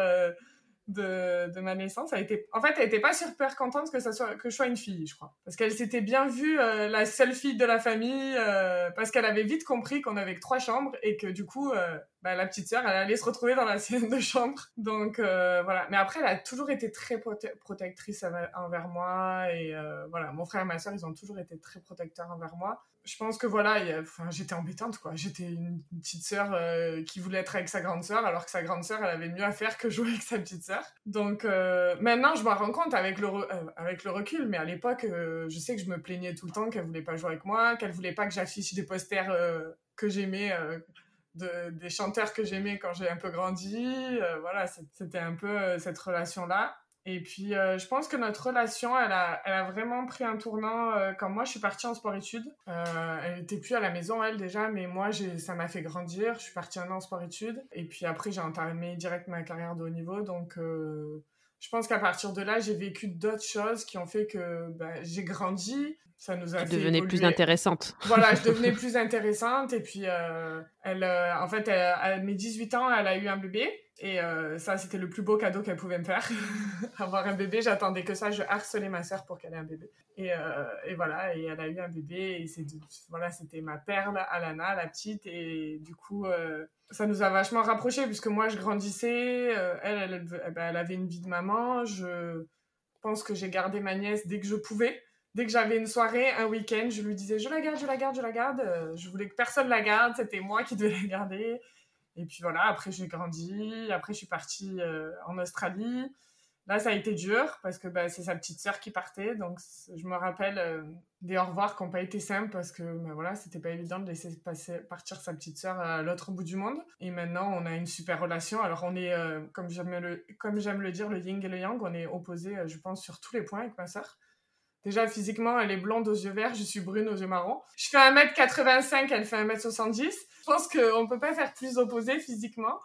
de, de, ma naissance. Elle était, en fait, elle était pas super contente que, ça soit, que je sois une fille, je crois. Parce qu'elle s'était bien vue euh, la seule fille de la famille, euh, parce qu'elle avait vite compris qu'on avait que trois chambres et que du coup, euh, bah, la petite sœur, elle allait se retrouver dans la sienne de chambre. Donc voilà. Mais après, elle a toujours été très protectrice envers moi. Et voilà, mon frère et ma sœur, ils ont toujours été très protecteurs envers moi je pense que voilà, j'étais embêtante quoi. J'étais une, petite sœur euh, qui voulait être avec sa grande sœur, alors que sa grande sœur, elle avait mieux à faire que jouer avec sa petite sœur. Donc euh, maintenant, je m'en rends compte avec le, euh, recul, mais à l'époque, je sais que je me plaignais tout le temps qu'elle voulait pas jouer avec moi, qu'elle voulait pas que j'affiche des posters que j'aimais. De, des chanteurs que j'aimais quand j'ai un peu grandi, voilà, c'était un peu cette relation-là. Et puis, euh, je pense que notre relation, elle a, elle a vraiment pris un tournant euh, quand moi, je suis partie en sport-études. Euh, elle n'était plus à la maison, elle, déjà, mais moi, ça m'a fait grandir. Je suis partie un an en sport-études. Et puis après, j'ai entamé direct ma carrière de haut niveau. Donc, je pense qu'à partir de là, j'ai vécu d'autres choses qui ont fait que bah, j'ai grandi. Ça nous a tu devenais plus intéressante. Voilà, je devenais plus intéressante. Et puis, elle, en fait, à mes 18 ans, elle a eu un bébé. Et euh, ça, c'était le plus beau cadeau qu'elle pouvait me faire. Avoir un bébé, j'attendais que ça. Je harcelais ma sœur pour qu'elle ait un bébé. Et, euh, et, voilà, et elle a eu un bébé. Et c'est, voilà, c'était ma perle, Alana, la petite. Et du coup, euh, ça nous a vachement rapprochés, puisque moi, je grandissais. elle, elle, elle, ben, elle, avait une vie de maman. Je pense que j'ai gardé ma nièce dès que je pouvais. Dès que j'avais une soirée, un week-end, je lui disais je la garde, je la garde, je la garde. Je voulais que personne la garde, c'était moi qui devais la garder. Et puis voilà, après j'ai grandi, après je suis partie euh, en Australie. Là, ça a été dur parce que bah, c'est sa petite sœur qui partait. Donc, je me rappelle euh, des au revoir qui n'ont pas été simples parce que bah, voilà, c'était pas évident de laisser partir sa petite sœur à l'autre bout du monde. Et maintenant, on a une super relation. Alors, on est, euh, comme j'aime le, le dire, le yin et le yang, on est opposés, je pense, sur tous les points avec ma sœur. Déjà, physiquement, elle est blonde aux yeux verts, je suis brune aux yeux marrons. Je fais 1m85, elle fait 1m70. Je pense qu'on ne peut pas faire plus opposé physiquement.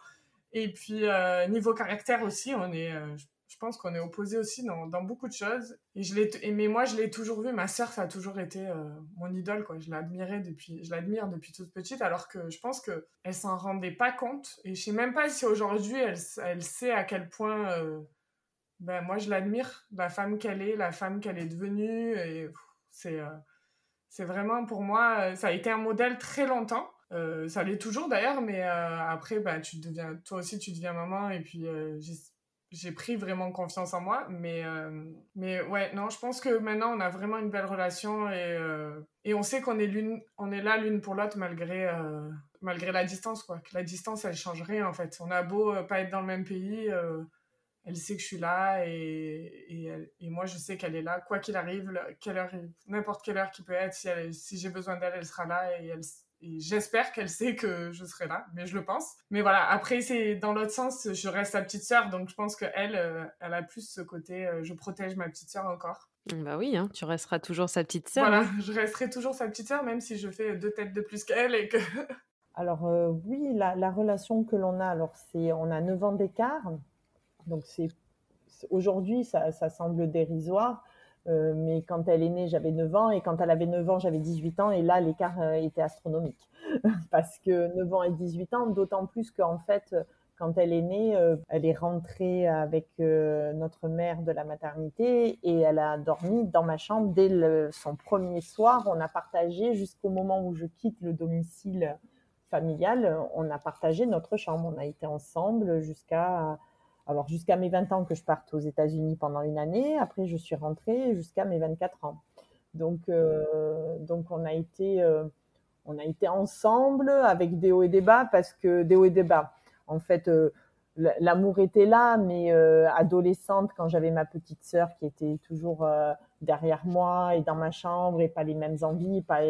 Et puis, niveau caractère aussi, on est, je pense qu'on est opposés aussi dans, beaucoup de choses. Et je l'ai, mais moi, je l'ai toujours vu. Ma sœur, ça a toujours été euh, mon idole, quoi. Je l'admirais depuis, l'admire depuis toute petite, alors que je pense que elle s'en rendait pas compte. Et je sais même pas si aujourd'hui elle, elle sait à quel point, euh, ben moi, je l'admire, la femme qu'elle est, la femme qu'elle est devenue. Et c'est, euh, c'est vraiment pour moi, ça a été un modèle très longtemps. ça l'est toujours d'ailleurs, mais après, ben, tu deviens, toi aussi, tu deviens maman, et puis j'ai pris vraiment confiance en moi. Mais, euh, mais ouais, non, je pense que maintenant, on a vraiment une belle relation et, euh, et on sait qu'on est, l'une, on est là l'une pour l'autre malgré, euh, malgré la distance, quoi. Que la distance, elle change rien, en fait. On a beau pas être dans le même pays, elle sait que je suis là et, et, et moi, je sais qu'elle est là, quoi qu'il arrive, quelle heure, n'importe quelle heure qui peut être. Si, si j'ai besoin d'elle, elle sera là et j'espère qu'elle sait que je serai là, mais je le pense. Mais voilà, après, c'est dans l'autre sens, je reste sa petite sœur, donc je pense qu'elle, euh, elle a plus ce côté, euh, je protège ma petite sœur encore. Bah oui, hein, tu resteras toujours sa petite sœur. Voilà, hein. je resterai toujours sa petite sœur, même si je fais deux têtes de plus qu'elle et que... alors euh, oui, la, la, relation que l'on a, alors c'est, on a 9 ans d'écart, donc c'est, aujourd'hui, ça, semble dérisoire, euh, mais quand elle est née, j'avais 9 ans et quand elle avait 9 ans, j'avais 18 ans et là, l'écart euh, était astronomique. Parce que 9 ans et 18 ans, d'autant plus qu'en fait, quand elle est née, euh, elle est rentrée avec notre mère de la maternité et elle a dormi dans ma chambre dès son premier soir. On a partagé jusqu'au moment où je quitte le domicile familial, on a partagé notre chambre. On a été ensemble jusqu'à alors jusqu'à mes 20 ans que je parte aux États-Unis pendant une année. Après, je suis rentrée jusqu'à mes 24 ans. Donc, euh, donc on a été, euh, on a été ensemble avec des hauts et des bas parce que des hauts et des bas. En fait, euh, l'amour était là, mais adolescente, quand j'avais ma petite sœur qui était toujours derrière moi et dans ma chambre et pas les mêmes envies, pas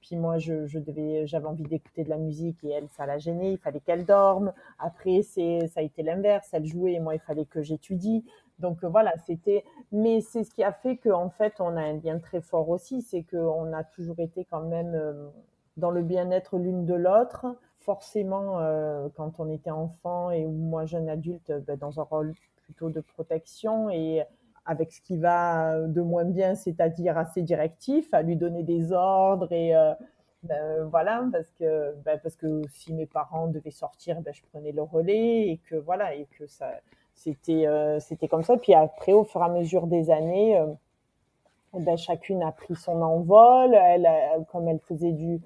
puis moi, je, devais, j'avais envie d'écouter de la musique et elle, ça la gênait. Il fallait qu'elle dorme. Après, c'est, ça a été l'inverse. Elle jouait et moi, il fallait que j'étudie. Donc euh, voilà, c'était. Mais c'est ce qui a fait qu'en fait, on a un lien très fort aussi, c'est qu'on a toujours été quand même euh, dans le bien-être l'une de l'autre. Forcément, euh, quand on était enfant et moi jeune adulte, ben, dans un rôle plutôt de protection et avec ce qui va de moins bien, c'est-à-dire assez directif, à lui donner des ordres et euh, ben, voilà, parce que ben, parce que si mes parents devaient sortir, ben, je prenais le relais et que voilà et que ça c'était euh, c'était comme ça. Puis après, au fur et à mesure des années, euh, chacune a pris son envol. Elle, comme elle faisait du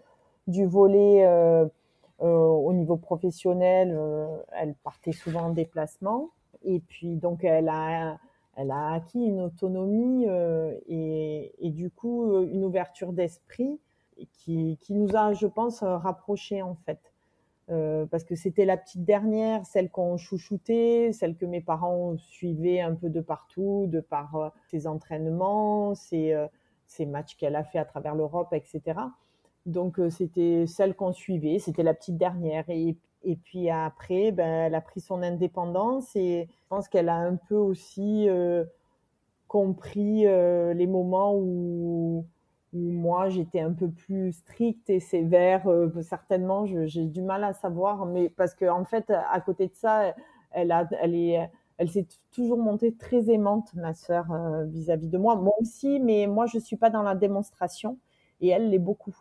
du volet au niveau professionnel, elle partait souvent en déplacement. Et puis donc elle a elle a acquis une autonomie euh, et, du coup euh, une ouverture d'esprit qui, qui, nous a, je pense, rapprochés en fait. Euh, parce que c'était la petite dernière, celle qu'on chouchoutait, celle que mes parents suivaient un peu de partout, de par euh, ses entraînements, ses, euh, ses matchs qu'elle a fait à travers l'Europe, etc. Donc c'était celle qu'on suivait, c'était la petite dernière. Et et puis après, ben, elle a pris son indépendance et je pense qu'elle a un peu aussi euh, compris euh, les moments où, moi j'étais un peu plus stricte et sévère. Euh, certainement, j'ai du mal à savoir, mais parce qu'en en fait, à côté de ça, elle a, elle est, elle s'est toujours montée très aimante, ma sœur, vis-à-vis de moi. Moi aussi, mais moi je suis pas dans la démonstration et elle l'est beaucoup.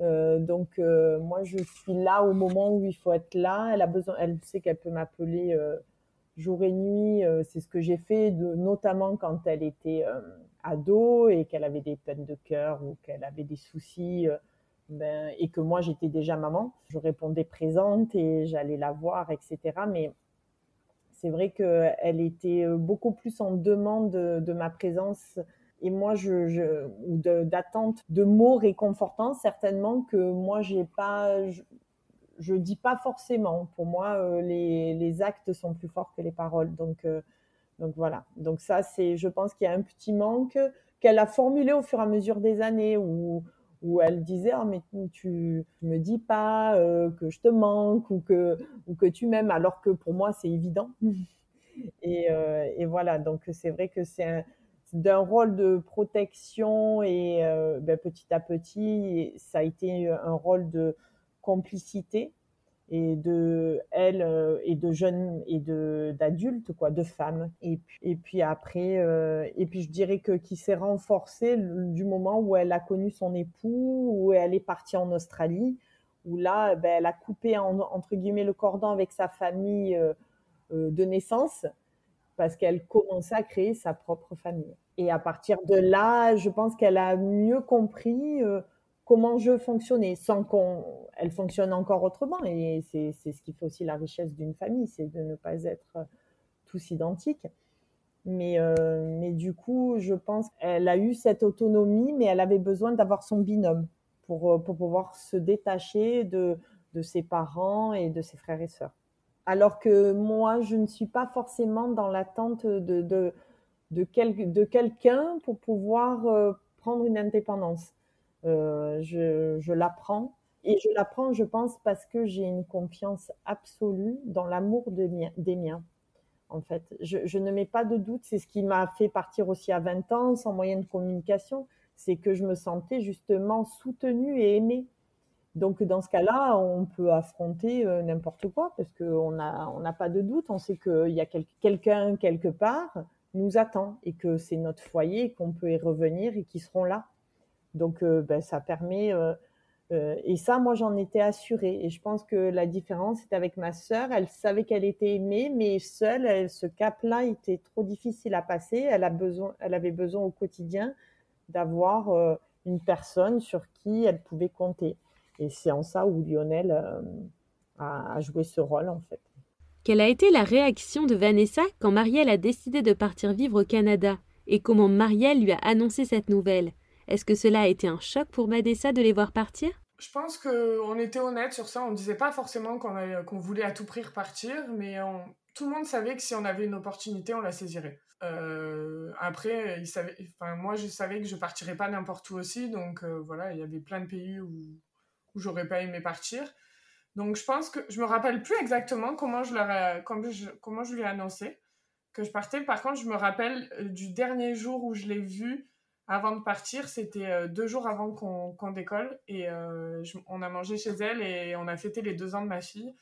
Euh, donc euh, moi je suis là au moment où il faut être là. Elle a besoin, elle sait qu'elle peut m'appeler euh, jour et nuit. c'est ce que j'ai fait, notamment quand elle était ado et qu'elle avait des peines de cœur ou qu'elle avait des soucis. Ben, et que moi j'étais déjà maman, je répondais présente et j'allais la voir, etc. Mais c'est vrai qu'elle était beaucoup plus en demande de, de ma présence et moi je, je ou d'attente de, mots réconfortants certainement que moi j'ai pas je, je, dis pas forcément. Pour moi euh, les, les, actes sont plus forts que les paroles. Donc euh, donc voilà. Donc ça c'est je pense qu'il y a un petit manque qu'elle a formulé au fur et à mesure des années où où elle disait oh, mais tu me dis pas euh, que je te manque ou que ou que tu m'aimes alors que pour moi c'est évident. Et, et voilà. Donc c'est vrai que c'est un d'un rôle de protection et euh, ben, petit à petit, ça a été un rôle de complicité. et de elle euh, et de jeunes et de d'adultes quoi de femmes et puis, après euh, et puis je dirais que qui s'est renforcée du moment où elle a connu son époux où elle est partie en Australie où là ben, elle a coupé entre guillemets le cordon avec sa famille de naissance parce qu'elle commençait à créer sa propre famille. Et à partir de là je pense qu'elle a mieux compris comment je fonctionnais sans qu'on elle fonctionne encore autrement. Et c'est ce qui fait aussi la richesse d'une famille c'est de ne pas être tous identiques. Mais euh, mais du coup je pense qu'elle a eu cette autonomie mais elle avait besoin d'avoir son binôme pour euh, pour pouvoir se détacher de de ses parents et de ses frères et sœurs alors que moi je ne suis pas forcément dans l'attente de de de, quel, de quelqu'un pour pouvoir euh, prendre une indépendance euh, je, je l'apprends. Et je l'apprends, je pense, parce que j'ai une confiance absolue dans l'amour de des miens. En fait, je, je ne mets pas de doute. C'est ce qui m'a fait partir aussi à 20 ans, sans moyen de communication. C'est que je me sentais justement soutenue et aimée. Donc, dans ce cas-là, on peut affronter euh, n'importe quoi parce qu'on n'a on pas de doute. On sait qu'il y a quel, quelqu'un quelque part nous attend et que c'est notre foyer, qu'on peut y revenir et qu'ils seront là. Donc, euh, ben, ça permet. Euh, et ça, moi, j'en étais assurée. Et je pense que la différence, c'est avec ma sœur. Elle savait qu'elle était aimée, mais seule, elle, ce cap-là était trop difficile à passer. Elle, a besoin, elle avait besoin au quotidien d'avoir une personne sur qui elle pouvait compter. Et c'est en ça où Lionel a, a, joué ce rôle, en fait. Quelle a été la réaction de Vanessa quand Marielle a décidé de partir vivre au Canada Et comment Marielle lui a annoncé cette nouvelle? Est-ce que cela a été un choc pour Madessa de les voir partir? Je pense qu'on était honnête sur ça. On ne disait pas forcément qu'on voulait à tout prix repartir, mais tout le monde savait que si on avait une opportunité, on la saisirait. Euh, après, il savait, enfin, moi, je savais que je partirais pas n'importe où aussi, donc euh, voilà, il y avait plein de pays où, où j'aurais pas aimé partir. Donc je pense que je me rappelle plus exactement comment je, leur comment comment je lui ai annoncé que je partais. Par contre, je me rappelle euh, du dernier jour où je l'ai vu avant de partir, c'était euh, deux jours avant qu'on décolle et euh, on a mangé chez elle et on a fêté les deux ans de ma fille,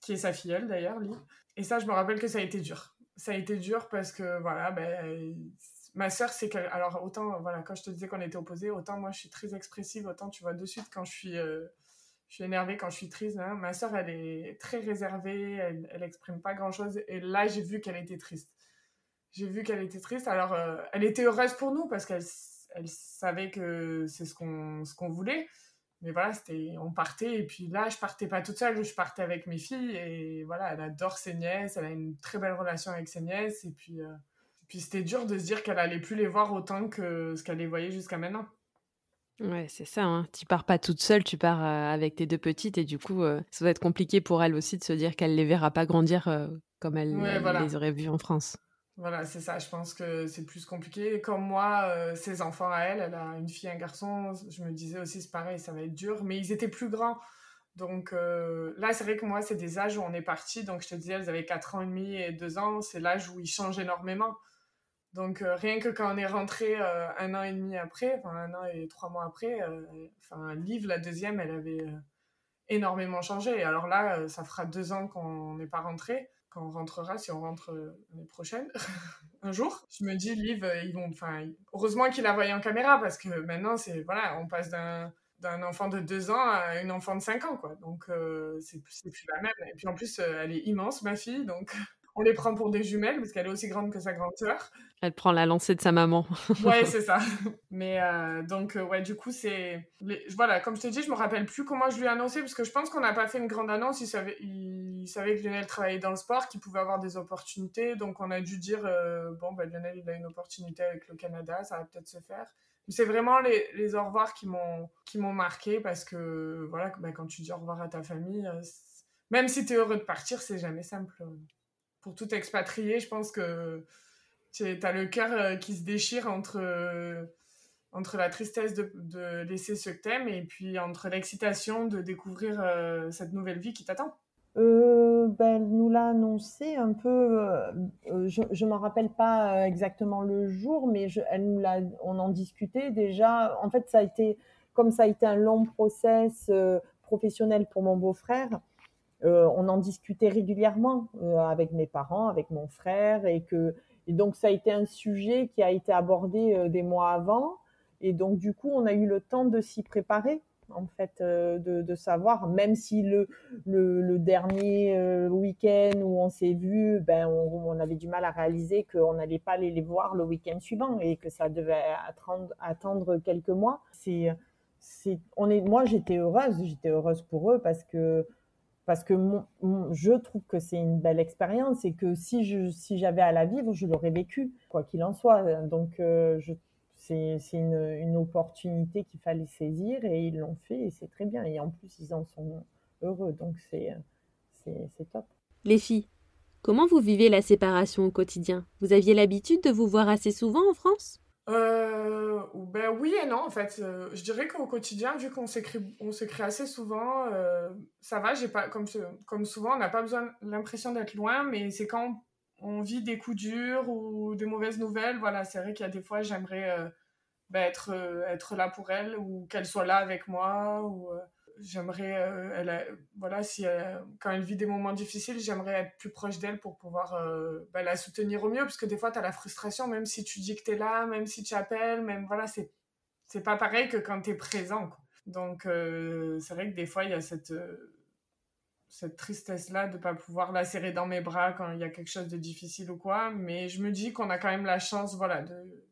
qui est sa filleule d'ailleurs, Lee. Et ça, je me rappelle que ça a été dur. Ça a été dur parce que voilà, ben, ma sœur, c'est qu'elle. Alors, autant, voilà, quand je te disais qu'on était opposés, autant moi je suis très expressive, autant tu vois de suite quand je suis. Euh, je suis énervée quand je suis triste. Hein. Ma sœur, elle est très réservée, elle, elle exprime pas grand chose. Et là, j'ai vu qu'elle était triste j'ai vu qu'elle était triste. Alors, euh, elle était heureuse pour nous parce qu'elle elle savait que c'est ce qu'on ce qu'on voulait. Mais voilà, c'était on partait et puis là, je partais pas toute seule, je partais avec mes filles et voilà, elle adore ses nièces, elle a une très belle relation avec ses nièces et puis euh, puis c'était dur de se dire qu'elle allait plus les voir autant que ce qu'elle les voyait jusqu'à maintenant. Ouais, c'est ça. Hein. Tu pars pas toute seule, tu pars euh, avec tes deux petites et du coup, ça va être compliqué pour elle aussi de se dire qu'elle les verra pas grandir comme elle, les aurait vues en France. Voilà, c'est ça. Je pense que c'est plus compliqué. Comme moi, euh, ses enfants à elle, elle a une fille, un garçon. Je me disais aussi, c'est pareil, ça va être dur. Mais ils étaient plus grands. Donc euh, là, c'est vrai que moi, c'est des âges où on est parti. Donc je te disais, elles avaient 4 ans et demi et 2 ans. C'est l'âge où ils changent énormément. Donc euh, rien que quand on est rentré un an et demi après, enfin un an et trois mois après, enfin Liv, la deuxième, elle avait énormément changé. Alors là, ça fera deux ans qu'on n'est pas rentré quand on rentrera, si on rentre euh, l'année prochaine, un jour, je me dis, Liv, euh, ils vont, enfin, heureusement qu'il a voyé en caméra parce que maintenant, c'est, voilà, on passe d'un, d'un enfant de 2 ans à une enfant de 5 ans, quoi. Donc, euh, c'est, c'est plus la même. Et puis en plus, elle est immense, ma fille, donc on les prend pour des jumelles parce qu'elle est aussi grande que sa grande sœur. Elle prend la lancée de sa maman. ouais, c'est ça. Mais euh, donc, euh, ouais, du coup, c'est. Voilà, comme je te dis, je me rappelle plus comment je lui ai annoncé parce que je pense qu'on n'a pas fait une grande annonce. Il savait, il savait que Lionel travaillait dans le sport, qu'il pouvait avoir des opportunités. Donc, on a dû dire euh, bon, ben, Lionel, il a une opportunité avec le Canada, ça va peut-être se faire. C'est vraiment les, les au revoir qui m'ont marqué parce que, voilà, ben, quand tu dis au revoir à ta famille, même si tu es heureux de partir, c'est jamais simple pour tout expatrié, je pense que tu as le cœur euh, qui se déchire entre, euh, entre la tristesse de, de laisser ce que t'aimes et puis entre l'excitation de découvrir euh, cette nouvelle vie qui t'attend. ben, elle nous l'a annoncé un peu, je ne m'en rappelle pas exactement le jour, mais elle nous l'a, on en discutait déjà. En fait, ça a été, comme ça a été un long process professionnel pour mon beau-frère, on en discutait régulièrement avec mes parents, avec mon frère, et que et donc ça a été un sujet qui a été abordé des mois avant, et donc du coup on a eu le temps de s'y préparer en fait, euh, de, savoir, même si le, dernier euh, week-end où on s'est vu, ben, on, avait du mal à réaliser qu'on n'allait pas aller les voir le week-end suivant et que ça devait attendre, attendre quelques mois. C'est, c'est, on est, moi, j'étais heureuse, j'étais heureuse pour eux parce que parce que je trouve que c'est une belle expérience et que si j'avais à la vivre, je l'aurais vécu, quoi qu'il en soit. Donc, euh, c'est une, opportunité qu'il fallait saisir et ils l'ont fait et c'est très bien. Et en plus, ils en sont heureux, donc c'est top. Les filles, comment vous vivez la séparation au quotidien? Vous aviez l'habitude de vous voir assez souvent en France? Euh, ben oui et non en fait. Euh, je dirais qu'au quotidien, vu qu'on s'écrit, on s'écrit assez souvent, euh, ça va. J'ai pas comme comme souvent, on n'a pas besoin l'impression d'être loin, mais c'est quand on vit des coups durs ou des mauvaises nouvelles, voilà, c'est vrai qu'il y a des fois, j'aimerais ben, être, être là pour elle ou qu'elle soit là avec moi. J'aimerais, elle voilà, si quand elle vit des moments difficiles, j'aimerais être plus proche d'elle pour pouvoir ben, la soutenir au mieux, parce que des fois, tu as la frustration, même si tu dis que tu es là, même si tu appelles, même voilà, c'est, c'est pas pareil que quand tu es présent. Donc, c'est vrai que des fois, il y a cette cette tristesse-là de ne pas pouvoir la serrer dans mes bras quand il y a quelque chose de difficile ou quoi. Mais je me dis qu'on a quand même la chance, voilà, de,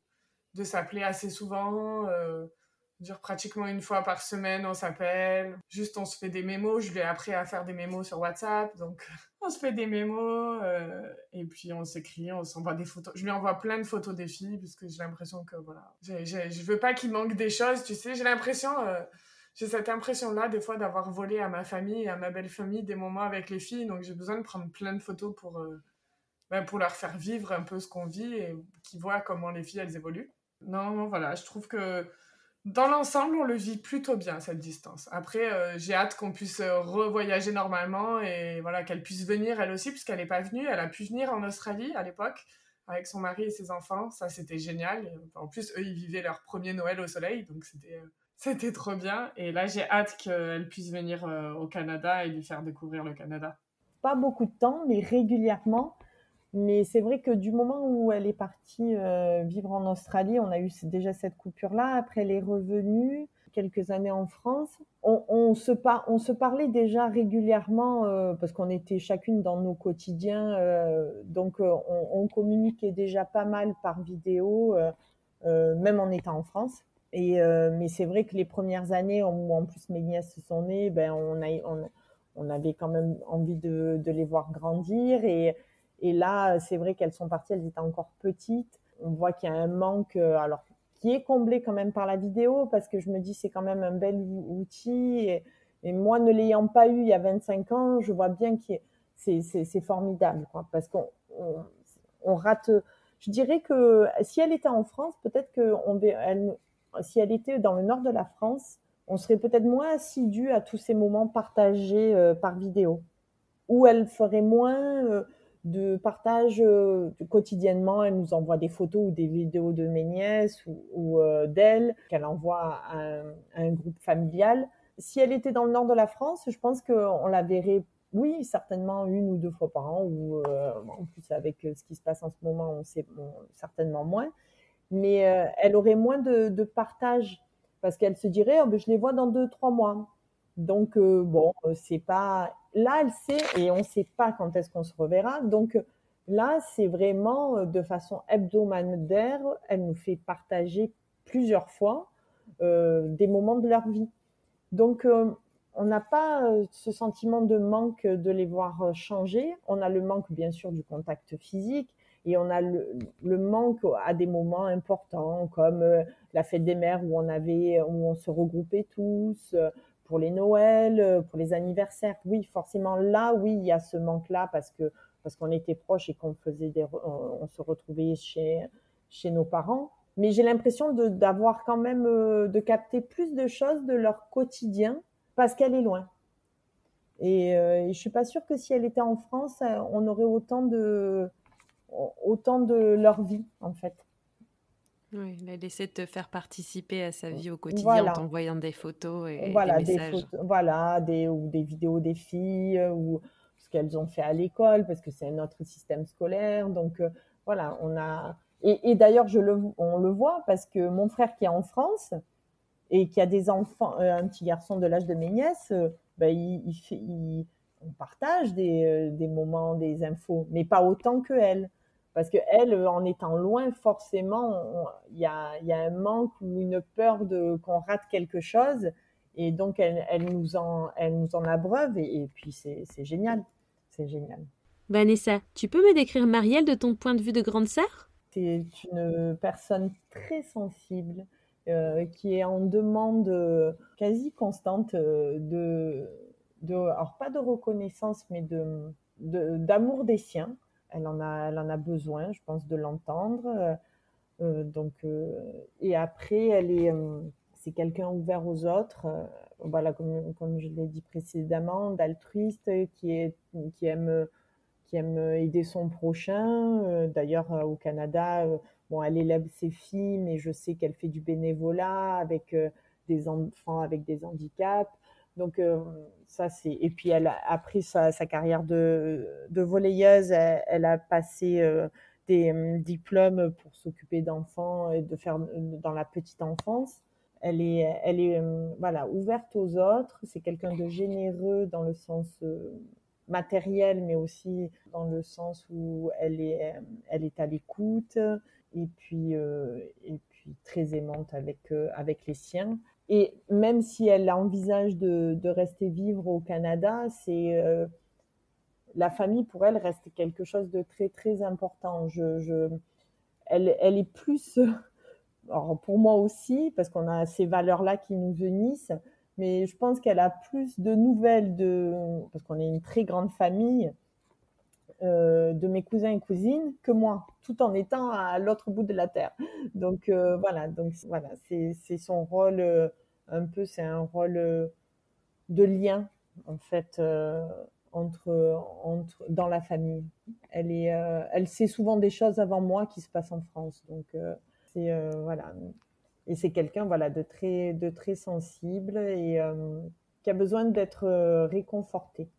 de s'appeler assez souvent. Euh, dire pratiquement une fois par semaine, on s'appelle. Juste, on se fait des mémos. Je lui ai appris à faire des mémos sur WhatsApp. Donc, on se fait des mémos. Euh, et puis, on s'écrit, on s'envoie des photos. Je lui envoie plein de photos des filles parce que j'ai l'impression que, voilà, je veux pas qu'il manque des choses, tu sais. J'ai l'impression... Euh, j'ai cette impression-là, des fois, d'avoir volé à ma famille à ma belle famille des moments avec les filles. Donc, j'ai besoin de prendre plein de photos pour, euh, ben, pour leur faire vivre un peu ce qu'on vit et qu'ils voient comment les filles, elles évoluent. Non, voilà, je trouve que dans l'ensemble, on le vit plutôt bien, cette distance. Après, euh, j'ai hâte qu'on puisse revoyager normalement et voilà, qu'elle puisse venir elle aussi, puisqu'elle n'est pas venue. Elle a pu venir en Australie à l'époque avec son mari et ses enfants. Ça, c'était génial. En plus, eux, ils vivaient leur premier Noël au soleil, donc c'était euh, c'était trop bien. Et là, j'ai hâte qu'elle puisse venir euh, au Canada et lui faire découvrir le Canada. Pas beaucoup de temps, mais régulièrement. Mais c'est vrai que du moment où elle est partie euh, vivre en Australie, on a eu déjà cette coupure-là. Après, elle est revenue quelques années en France. On, se, on se, parlait déjà régulièrement euh, parce qu'on était chacune dans nos quotidiens. donc, on, on, communiquait déjà pas mal par vidéo, même en étant en France. Euh, mais c'est vrai que les premières années où en plus mes nièces se sont nées, ben on, avait quand même envie de, les voir grandir. Et là, c'est vrai qu'elles sont parties, elles étaient encore petites. On voit qu'il y a un manque, euh, alors qui est comblé quand même par la vidéo, parce que je me dis c'est quand même un bel outil. Et, moi, ne l'ayant pas eu il y a 25 ans, je vois bien que c'est formidable, quoi, parce qu'on on, on, rate. Je dirais que si elle était en France, peut-être elle, si elle était dans le nord de la France, on serait peut-être moins assidu à tous ces moments partagés euh, par vidéo, ou elle ferait moins euh, de partage euh, quotidiennement. Elle nous envoie des photos ou des vidéos de mes nièces ou, d'elle qu'elle envoie à un, groupe familial. Si elle était dans le nord de la France, je pense qu'on la verrait, oui, certainement une ou deux fois par an, ou en plus avec ce qui se passe en ce moment, on sait certainement moins mais euh, elle aurait moins de, partage parce qu'elle se dirait oh, ben, je les vois dans deux trois mois donc euh, bon euh, c'est pas là elle sait et on sait pas quand est-ce qu'on se reverra. Donc là c'est vraiment de façon hebdomadaire elle nous fait partager plusieurs fois des moments de leur vie. Donc on n'a pas ce sentiment de manque de les voir changer. On a le manque bien sûr du contact physique et on a le, manque à des moments importants comme euh, la fête des mères où on avait où on se regroupait tous euh, pour les Noëls, euh, pour les anniversaires. Oui, forcément là, oui, il y a ce manque-là parce que parce qu'on était proches et qu'on faisait des on, se retrouvait chez chez nos parents. Mais j'ai l'impression d'avoir quand même de capter plus de choses de leur quotidien parce qu'elle est loin. Et, et je suis pas sûre que si elle était en France, on aurait autant de autant de leur vie, en fait. Oui, il a de te faire participer à sa vie au quotidien en t'envoyant des photos et voilà, des messages. Des voilà, des, ou des vidéos des filles, ou ce qu'elles ont fait à l'école, parce que c'est notre système scolaire. Donc, voilà, on a et, d'ailleurs, je le, on le voit parce que mon frère qui est en France et qui a des enfants, euh, un petit garçon de l'âge de mes nièces, euh, ben, il, fait, on partage des, euh, des, moments, des infos, mais pas autant que elle. Parce que elle, en étant loin, forcément, il y a, y a, un manque ou une peur de qu'on rate quelque chose, et donc elle, elle, nous en, elle nous en abreuve, et, et puis c'est génial, c'est génial. Vanessa, tu peux me décrire Marielle de ton point de vue de grande sœur? C'est une personne très sensible euh, qui est en demande euh, quasi constante euh, de, de, alors pas de reconnaissance, mais de, d'amour des siens. Elle en a, elle en a besoin, je pense, de l'entendre. donc, et après, elle est, c'est quelqu'un ouvert aux autres. voilà, comme, comme je l'ai dit précédemment, d'altruiste, qui est, qui aime qui aime euh, aider son prochain. Euh, d'ailleurs, euh, au Canada, bon, elle élève ses filles, mais je sais qu'elle fait du bénévolat avec des enfants avec des handicaps. Donc ça c'est et puis elle a appris sa, carrière de, de volleyeuse. Elle, a passé des diplômes pour s'occuper d'enfants et de faire dans la petite enfance. Elle est elle est voilà ouverte aux autres. C'est quelqu'un de généreux dans le sens matérielle, mais aussi dans le sens où elle est, elle est à l'écoute et puis, euh, et puis très aimante avec, euh, avec les siens. Et même si elle envisage de, rester vivre au Canada, c'est euh, la famille pour elle reste quelque chose de très très important. Je, je, elle, elle est plus, alors pour moi aussi, parce qu'on a ces valeurs-là qui nous unissent, mais je pense qu'elle a plus de nouvelles de, parce qu'on est une très grande famille, euh, de mes cousins et cousines que moi, tout en étant à l'autre bout de la terre. Donc euh, voilà, donc voilà, c'est son rôle euh, un peu, c'est un rôle de lien en fait entre, entre dans la famille. Elle est, elle sait souvent des choses avant moi qui se passent en France, donc c'est voilà. Et c'est quelqu'un voilà de très de très sensible et qui a besoin d'être réconforté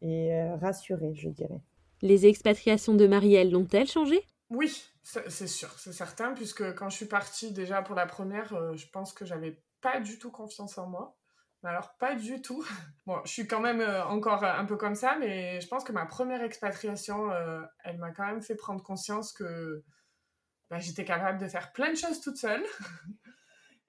et euh, rassuré, je dirais. Les expatriations de Marielle l'ont-elles changé? Oui, c'est sûr, c'est certain, puisque quand je suis partie déjà pour la première, je pense que j'avais pas du tout confiance en moi. Alors, pas du tout. Bon, je suis quand même encore un peu comme ça, mais je pense que ma première expatriation, elle m'a quand même fait prendre conscience que bah, j'étais capable de faire plein de choses toute seule.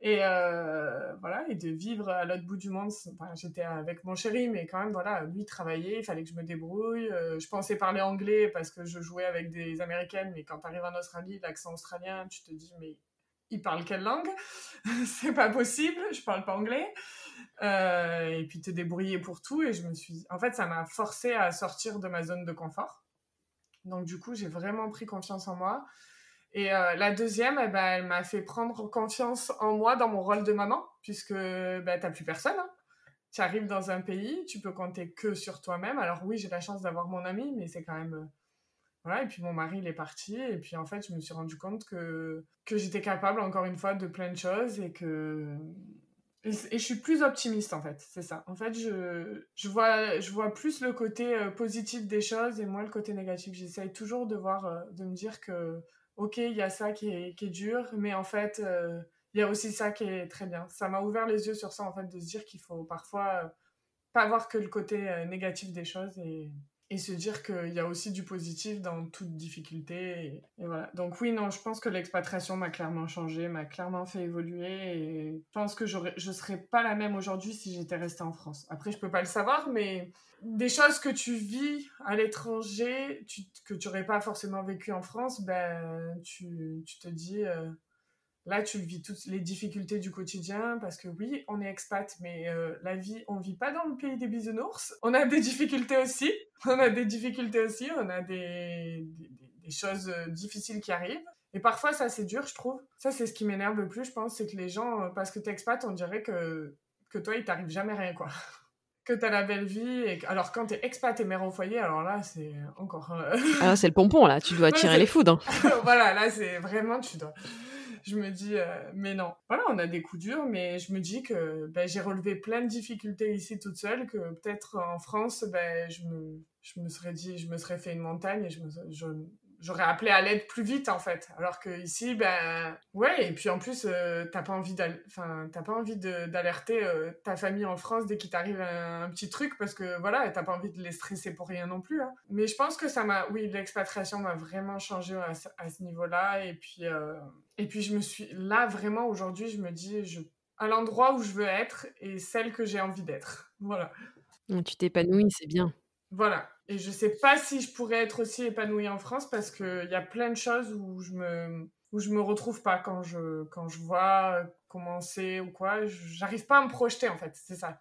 et euh, voilà, et de vivre à l'autre bout du monde. j'étais avec mon chéri, mais quand même, voilà, lui travaillait, il fallait que je me débrouille. Euh, je pensais parler anglais parce que je jouais avec des Américaines, mais quand tu arrives en Australie, l'accent australien, tu te dis, mais il parle quelle langue? C'est pas possible, je parle pas anglais. Euh, et puis te débrouiller pour tout. Et je me suis. En fait, ça m'a forcé à sortir de ma zone de confort. Donc, du coup, j'ai vraiment pris confiance en moi. Et euh, la deuxième, eh ben, elle m'a fait prendre confiance en moi dans mon rôle de maman, puisque ben, t'as plus personne. Hein. Tu arrives dans un pays, tu peux compter que sur toi-même. Alors oui, j'ai la chance d'avoir mon ami, mais c'est quand même... Euh, voilà, et puis mon mari, il est parti. Et puis en fait, je me suis rendu compte que, que j'étais capable, encore une fois, de plein de choses et que... Et, je suis plus optimiste, en fait, c'est ça. En fait, je, je, vois, je vois plus le côté euh, positif des choses et moins le côté négatif. J'essaye toujours de voir, de me dire que ok, il y a ça qui est, dur, mais en fait, euh, il y a aussi ça qui est très bien. Ça m'a ouvert les yeux sur ça, en fait, de se dire qu'il faut parfois euh, pas voir que le côté euh, négatif des choses et se dire qu'il y a aussi du positif dans toute difficulté. Et, voilà. Donc oui, non, je pense que l'expatriation m'a clairement changé, m'a clairement fait évoluer et je pense que je ne serais pas la même aujourd'hui si j'étais restée en France. Après, je peux pas le savoir, mais des choses que tu vis à l'étranger, que tu n'aurais pas forcément vécu en France, ben, tu, tu te dis, euh, là, tu vis toutes les difficultés du quotidien, parce que oui, on est expat, mais euh, la vie, on vit pas dans le pays des bisounours. On a des difficultés aussi, on a des difficultés aussi, on a des, des, des choses euh, difficiles qui arrivent. Et parfois, ça, c'est dur, je trouve. Ça, c'est ce qui m'énerve le plus, je pense, c'est que les gens, parce que tu es expat, on dirait que, que toi, il t'arrive jamais rien, quoi que tu as la belle vie. Et... Alors, quand tu es expat et mère au foyer, alors là, c'est encore. Euh, ah, c'est le pompon, là. Tu dois tirer les foudres. voilà, là, c'est vraiment, tu dois. Je me dis, mais non. Voilà, on a des coups durs, mais je me dis que ben, j'ai relevé plein de difficultés ici toute seule, que peut-être en France, ben, je, me, je me serais dit, je me serais fait une montagne et je, me, je, j'aurais appelé à l'aide plus vite en fait. Alors que ici ben ouais et puis en plus euh, t'as pas envie enfin t'as pas envie d'alerter euh, ta famille en France dès qu'il t'arrive un, petit truc parce que voilà t'as pas envie de les stresser pour rien non plus hein. mais je pense que ça m'a oui l'expatriation m'a vraiment changé à, ce niveau là et puis euh, et puis je me suis là vraiment aujourd'hui je me dis je à l'endroit où je veux être et celle que j'ai envie d'être. Voilà. Tu t'épanouis c'est bien. Voilà. Et je sais pas si je pourrais être aussi épanouie en France parce qu'il y a plein de choses où je me où je me retrouve pas quand je quand je vois comment c'est ou quoi. J'arrive pas à me projeter en fait. C'est ça.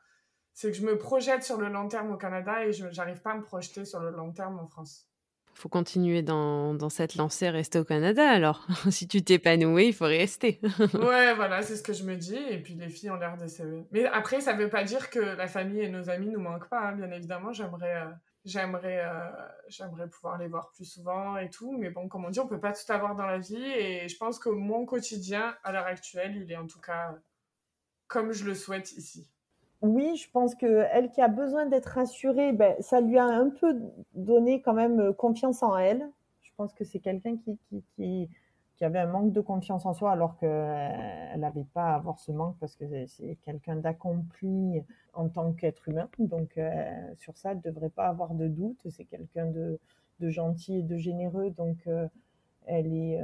C'est que je me projette sur le long terme au Canada et je j'arrive pas à me projeter sur le long terme en France. Faut continuer dans, dans cette lancée, rester au Canada alors. si tu t'épanouis, il faut rester. ouais, voilà, c'est ce que je me dis. Et puis les filles ont l'air de Mais après, ça veut pas dire que la famille et nos amis nous manquent pas. Hein. Bien évidemment, j'aimerais, euh, j'aimerais, euh, j'aimerais pouvoir les voir plus souvent et tout. Mais bon, comme on dit, on peut pas tout avoir dans la vie. Et je pense que mon quotidien, à l'heure actuelle, il est en tout cas comme je le souhaite ici oui, je pense qu'elle qui a besoin d'être rassurée, ben, ça lui a un peu donné quand même confiance en elle. Je pense que c'est quelqu'un qui, qui, qui, avait un manque de confiance en soi alors qu'elle euh, n'avait pas à avoir ce manque parce que c'est quelqu'un d'accompli en tant qu'être humain. Donc euh, sur ça, elle ne devrait pas avoir de doute. C'est quelqu'un de, gentil et de généreux. Donc elle est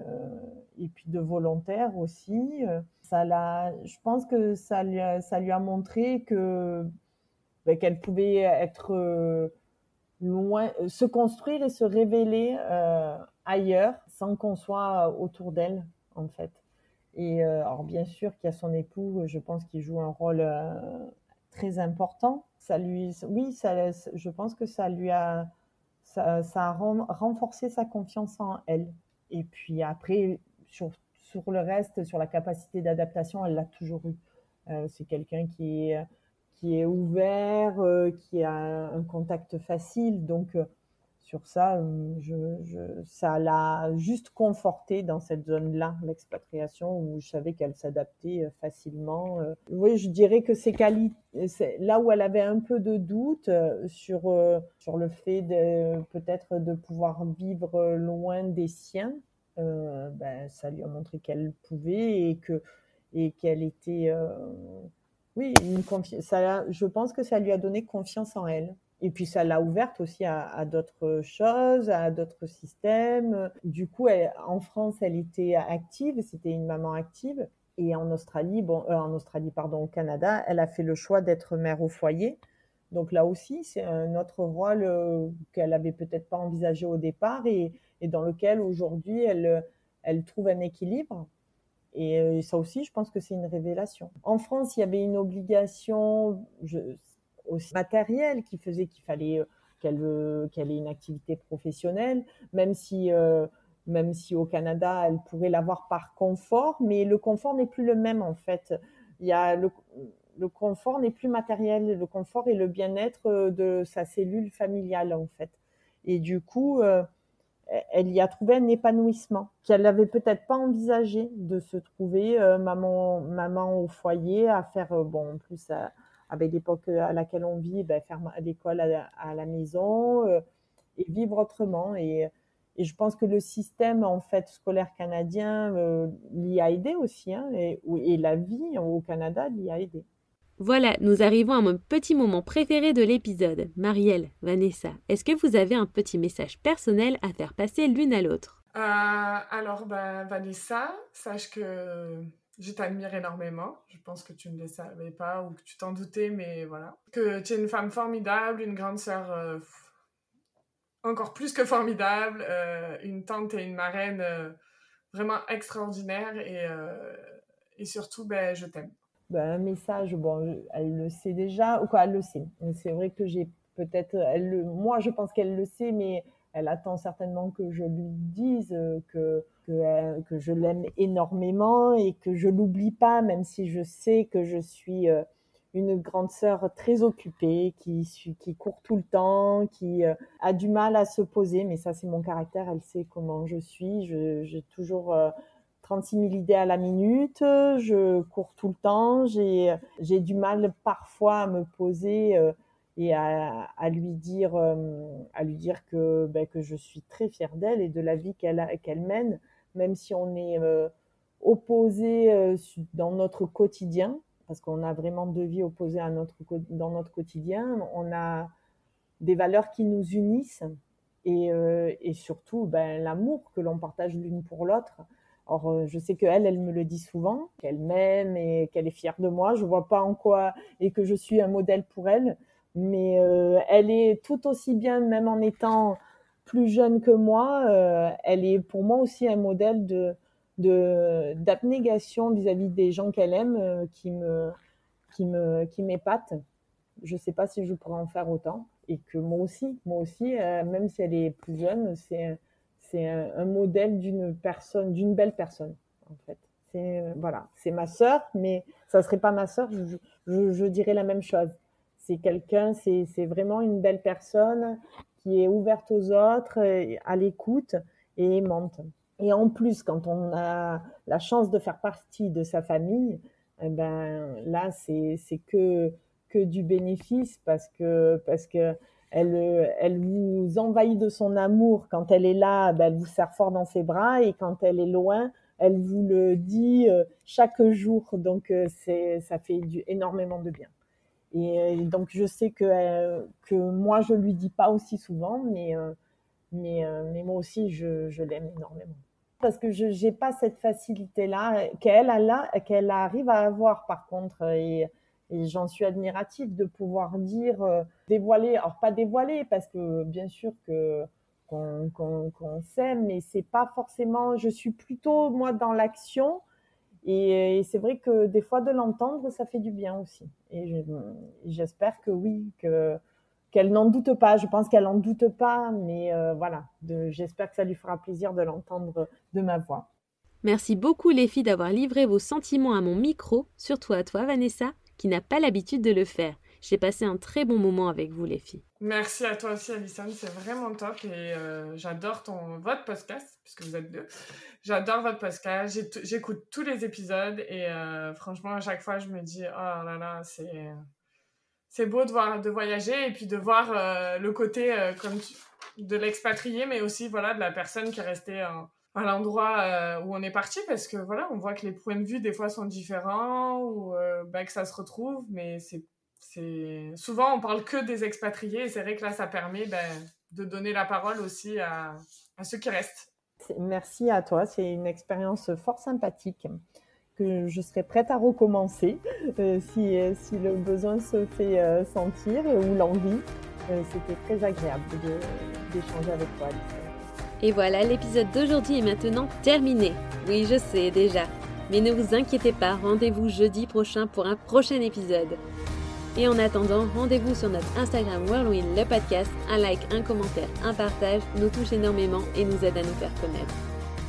et puis de volontaire aussi. Ça l'a, je pense que ça lui a, ça lui a montré que ben, qu'elle pouvait être loin, se construire et se révéler ailleurs sans qu'on soit autour d'elle en fait. Et alors bien sûr qu'il y a son époux, je pense qu'il joue un rôle très important. Ça lui, oui, ça, je pense que ça lui a, ça, a renforcé sa confiance en elle. Et puis après, sur, sur le reste, sur la capacité d'adaptation, elle l'a toujours eu. Euh, c'est quelqu'un qui est, qui est ouvert, euh, qui a un contact facile. Donc, euh, sur ça, je, je, ça l'a juste conforté dans cette zone-là, l'expatriation, où je savais qu'elle s'adaptait facilement. Oui, je dirais que ses qualités, là où elle avait un peu de doute sur, sur le fait de peut-être de pouvoir vivre loin des siens, euh, ben, ça lui a montré qu'elle pouvait et que et qu'elle était euh, oui une je pense que ça lui a donné confiance en elle et puis ça l'a ouverte aussi à, d'autres choses, à d'autres systèmes. Du coup, en France, elle était active, c'était une maman active. Et en Australie, bon, euh, en Australie, pardon, au Canada, elle a fait le choix d'être mère au foyer. Donc là aussi, c'est un autre rôle qu'elle avait peut-être pas envisagé au départ et, dans lequel aujourd'hui elle, trouve un équilibre. Et euh, ça aussi, je pense que c'est une révélation. En France, il y avait une obligation aussi matérielle qui faisait qu'il fallait euh, qu'elle euh, qu'elle ait une activité professionnelle, même si même si au Canada, elle pourrait l'avoir par confort, mais le confort n'est plus le même en fait. Il y a le, le confort n'est plus matériel, le confort est le bien-être de sa cellule familiale en fait. Et du coup, elle y a trouvé un épanouissement qu'elle n'avait peut-être pas envisagé de se trouver euh, maman maman au foyer à faire euh, bon en plus avec l'époque à laquelle on vit ben, faire l'école à, la maison euh, et vivre autrement et, et je pense que le système en fait scolaire canadien l'y a aidé aussi hein, et, et la vie au Canada l'y a aidé. Voilà, nous arrivons à mon petit moment préféré de l'épisode. Marielle, Vanessa, est-ce que vous avez un petit message personnel à faire passer l'une à l'autre? Euh, Alors, bah, Vanessa, sache que je t'admire énormément. Je pense que tu ne le savais pas ou que tu t'en doutais, mais voilà. Que tu es une femme formidable, une grande sœur euh, encore plus que formidable, euh, une tante et une marraine vraiment extraordinaires et, et surtout, ben, je t'aime. Ben, un message, bon, elle le sait déjà, ou quoi, elle le sait. C'est vrai que j'ai peut-être, elle le, moi, je pense qu'elle le sait, mais elle attend certainement que je lui dise que que, euh, que je l'aime énormément et que je l'oublie pas, même si je sais que je suis euh, une grande sœur très occupée, qui, qui court tout le temps, qui euh, a du mal à se poser, mais ça c'est mon caractère, elle sait comment je suis, j'ai toujours 36 000 idées à la minute, je cours tout le temps, j'ai du mal parfois à me poser et à, lui dire à lui dire que ben, que je suis très fière d'elle et de la vie qu'elle qu'elle mène même si on est opposé dans notre quotidien parce qu'on a vraiment deux vies opposées dans notre quotidien. On a des valeurs qui nous unissent et, et surtout ben, l'amour que l'on partage l'une pour l'autre. Euh, je sais qu'elle, elle me le dit souvent, qu'elle m'aime et qu'elle est fière de moi. Je vois pas en quoi et que je suis un modèle pour elle, mais euh, elle est tout aussi bien, même en étant plus jeune que moi, euh, elle est pour moi aussi un modèle de d'abnégation vis-à-vis des gens qu'elle aime, qui me qui me qui m'épate. Je sais pas si je pourrais en faire autant et que moi aussi, moi aussi, même si elle est plus jeune, c'est c'est un, modèle d'une personne, d'une belle personne, en fait. C'est euh, voilà, c'est ma sœur, mais ça serait pas ma sœur, je, dirais la même chose. C'est quelqu'un, c'est, vraiment une belle personne qui est ouverte aux autres, à l'écoute et aimante. Et en plus, quand on a la chance de faire partie de sa famille, eh ben là, c'est, que que du bénéfice parce que parce que elle, euh, elle vous envahit de son amour. Quand elle est là, ben, elle vous serre fort dans ses bras et quand elle est loin, elle vous le dit euh, chaque jour. Donc, euh, c'est, ça fait du, énormément de bien. Et donc, je sais que, que moi, je lui dis pas aussi souvent, mais, mais, mais moi aussi, je, je l'aime énormément. Parce que je n'ai pas cette facilité-là qu'elle, a arrive à avoir, par contre. Et, j'en suis admirative de pouvoir dire, euh, dévoiler, alors pas dévoiler, parce que bien sûr qu'on s'aime, mais c'est pas forcément, je suis plutôt moi dans l'action, et, c'est vrai que des fois de l'entendre, ça fait du bien aussi. Et j'espère que oui, que qu'elle n'en doute pas. Je pense qu'elle n'en doute pas, mais euh, voilà, j'espère que ça lui fera plaisir de l'entendre de ma voix. Merci beaucoup les filles d'avoir livré vos sentiments à mon micro, surtout à toi Vanessa, qui n'a pas l'habitude de le faire. J'ai passé un très bon moment avec vous, les filles. Merci à toi aussi, Alison. C'est vraiment top et euh, j'adore ton votre podcast puisque vous êtes deux. J'adore votre podcast. J'écoute tous les épisodes et euh, franchement, à chaque fois, je me dis oh là là, c'est c'est beau de voir de voyager et puis de voir euh, le côté comme de l'expatrié, mais aussi voilà de la personne qui est restée à l'endroit où on est parti parce que voilà, on voit que les points de vue des fois sont différents ou euh, bah, que ça se retrouve, mais c'est c'est souvent on parle que des expatriés et c'est vrai que là ça permet ben, de donner la parole aussi à, à ceux qui restent. Merci à toi, c'est une expérience fort sympathique que je serais prête à recommencer euh, si, si, le besoin se fait sentir ou l'envie. C'était très agréable d'échanger avec toi. Et voilà, l'épisode d'aujourd'hui est maintenant terminé. Oui, je sais déjà. Mais ne vous inquiétez pas, rendez-vous jeudi prochain pour un prochain épisode. Et en attendant, rendez-vous sur notre Instagram Whirlwind le podcast. Un like, un commentaire, un partage nous touche énormément et nous aide à nous faire connaître.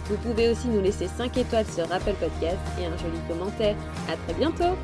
Vous pouvez aussi nous laisser 5 étoiles sur Apple Podcast et un joli commentaire. À très bientôt!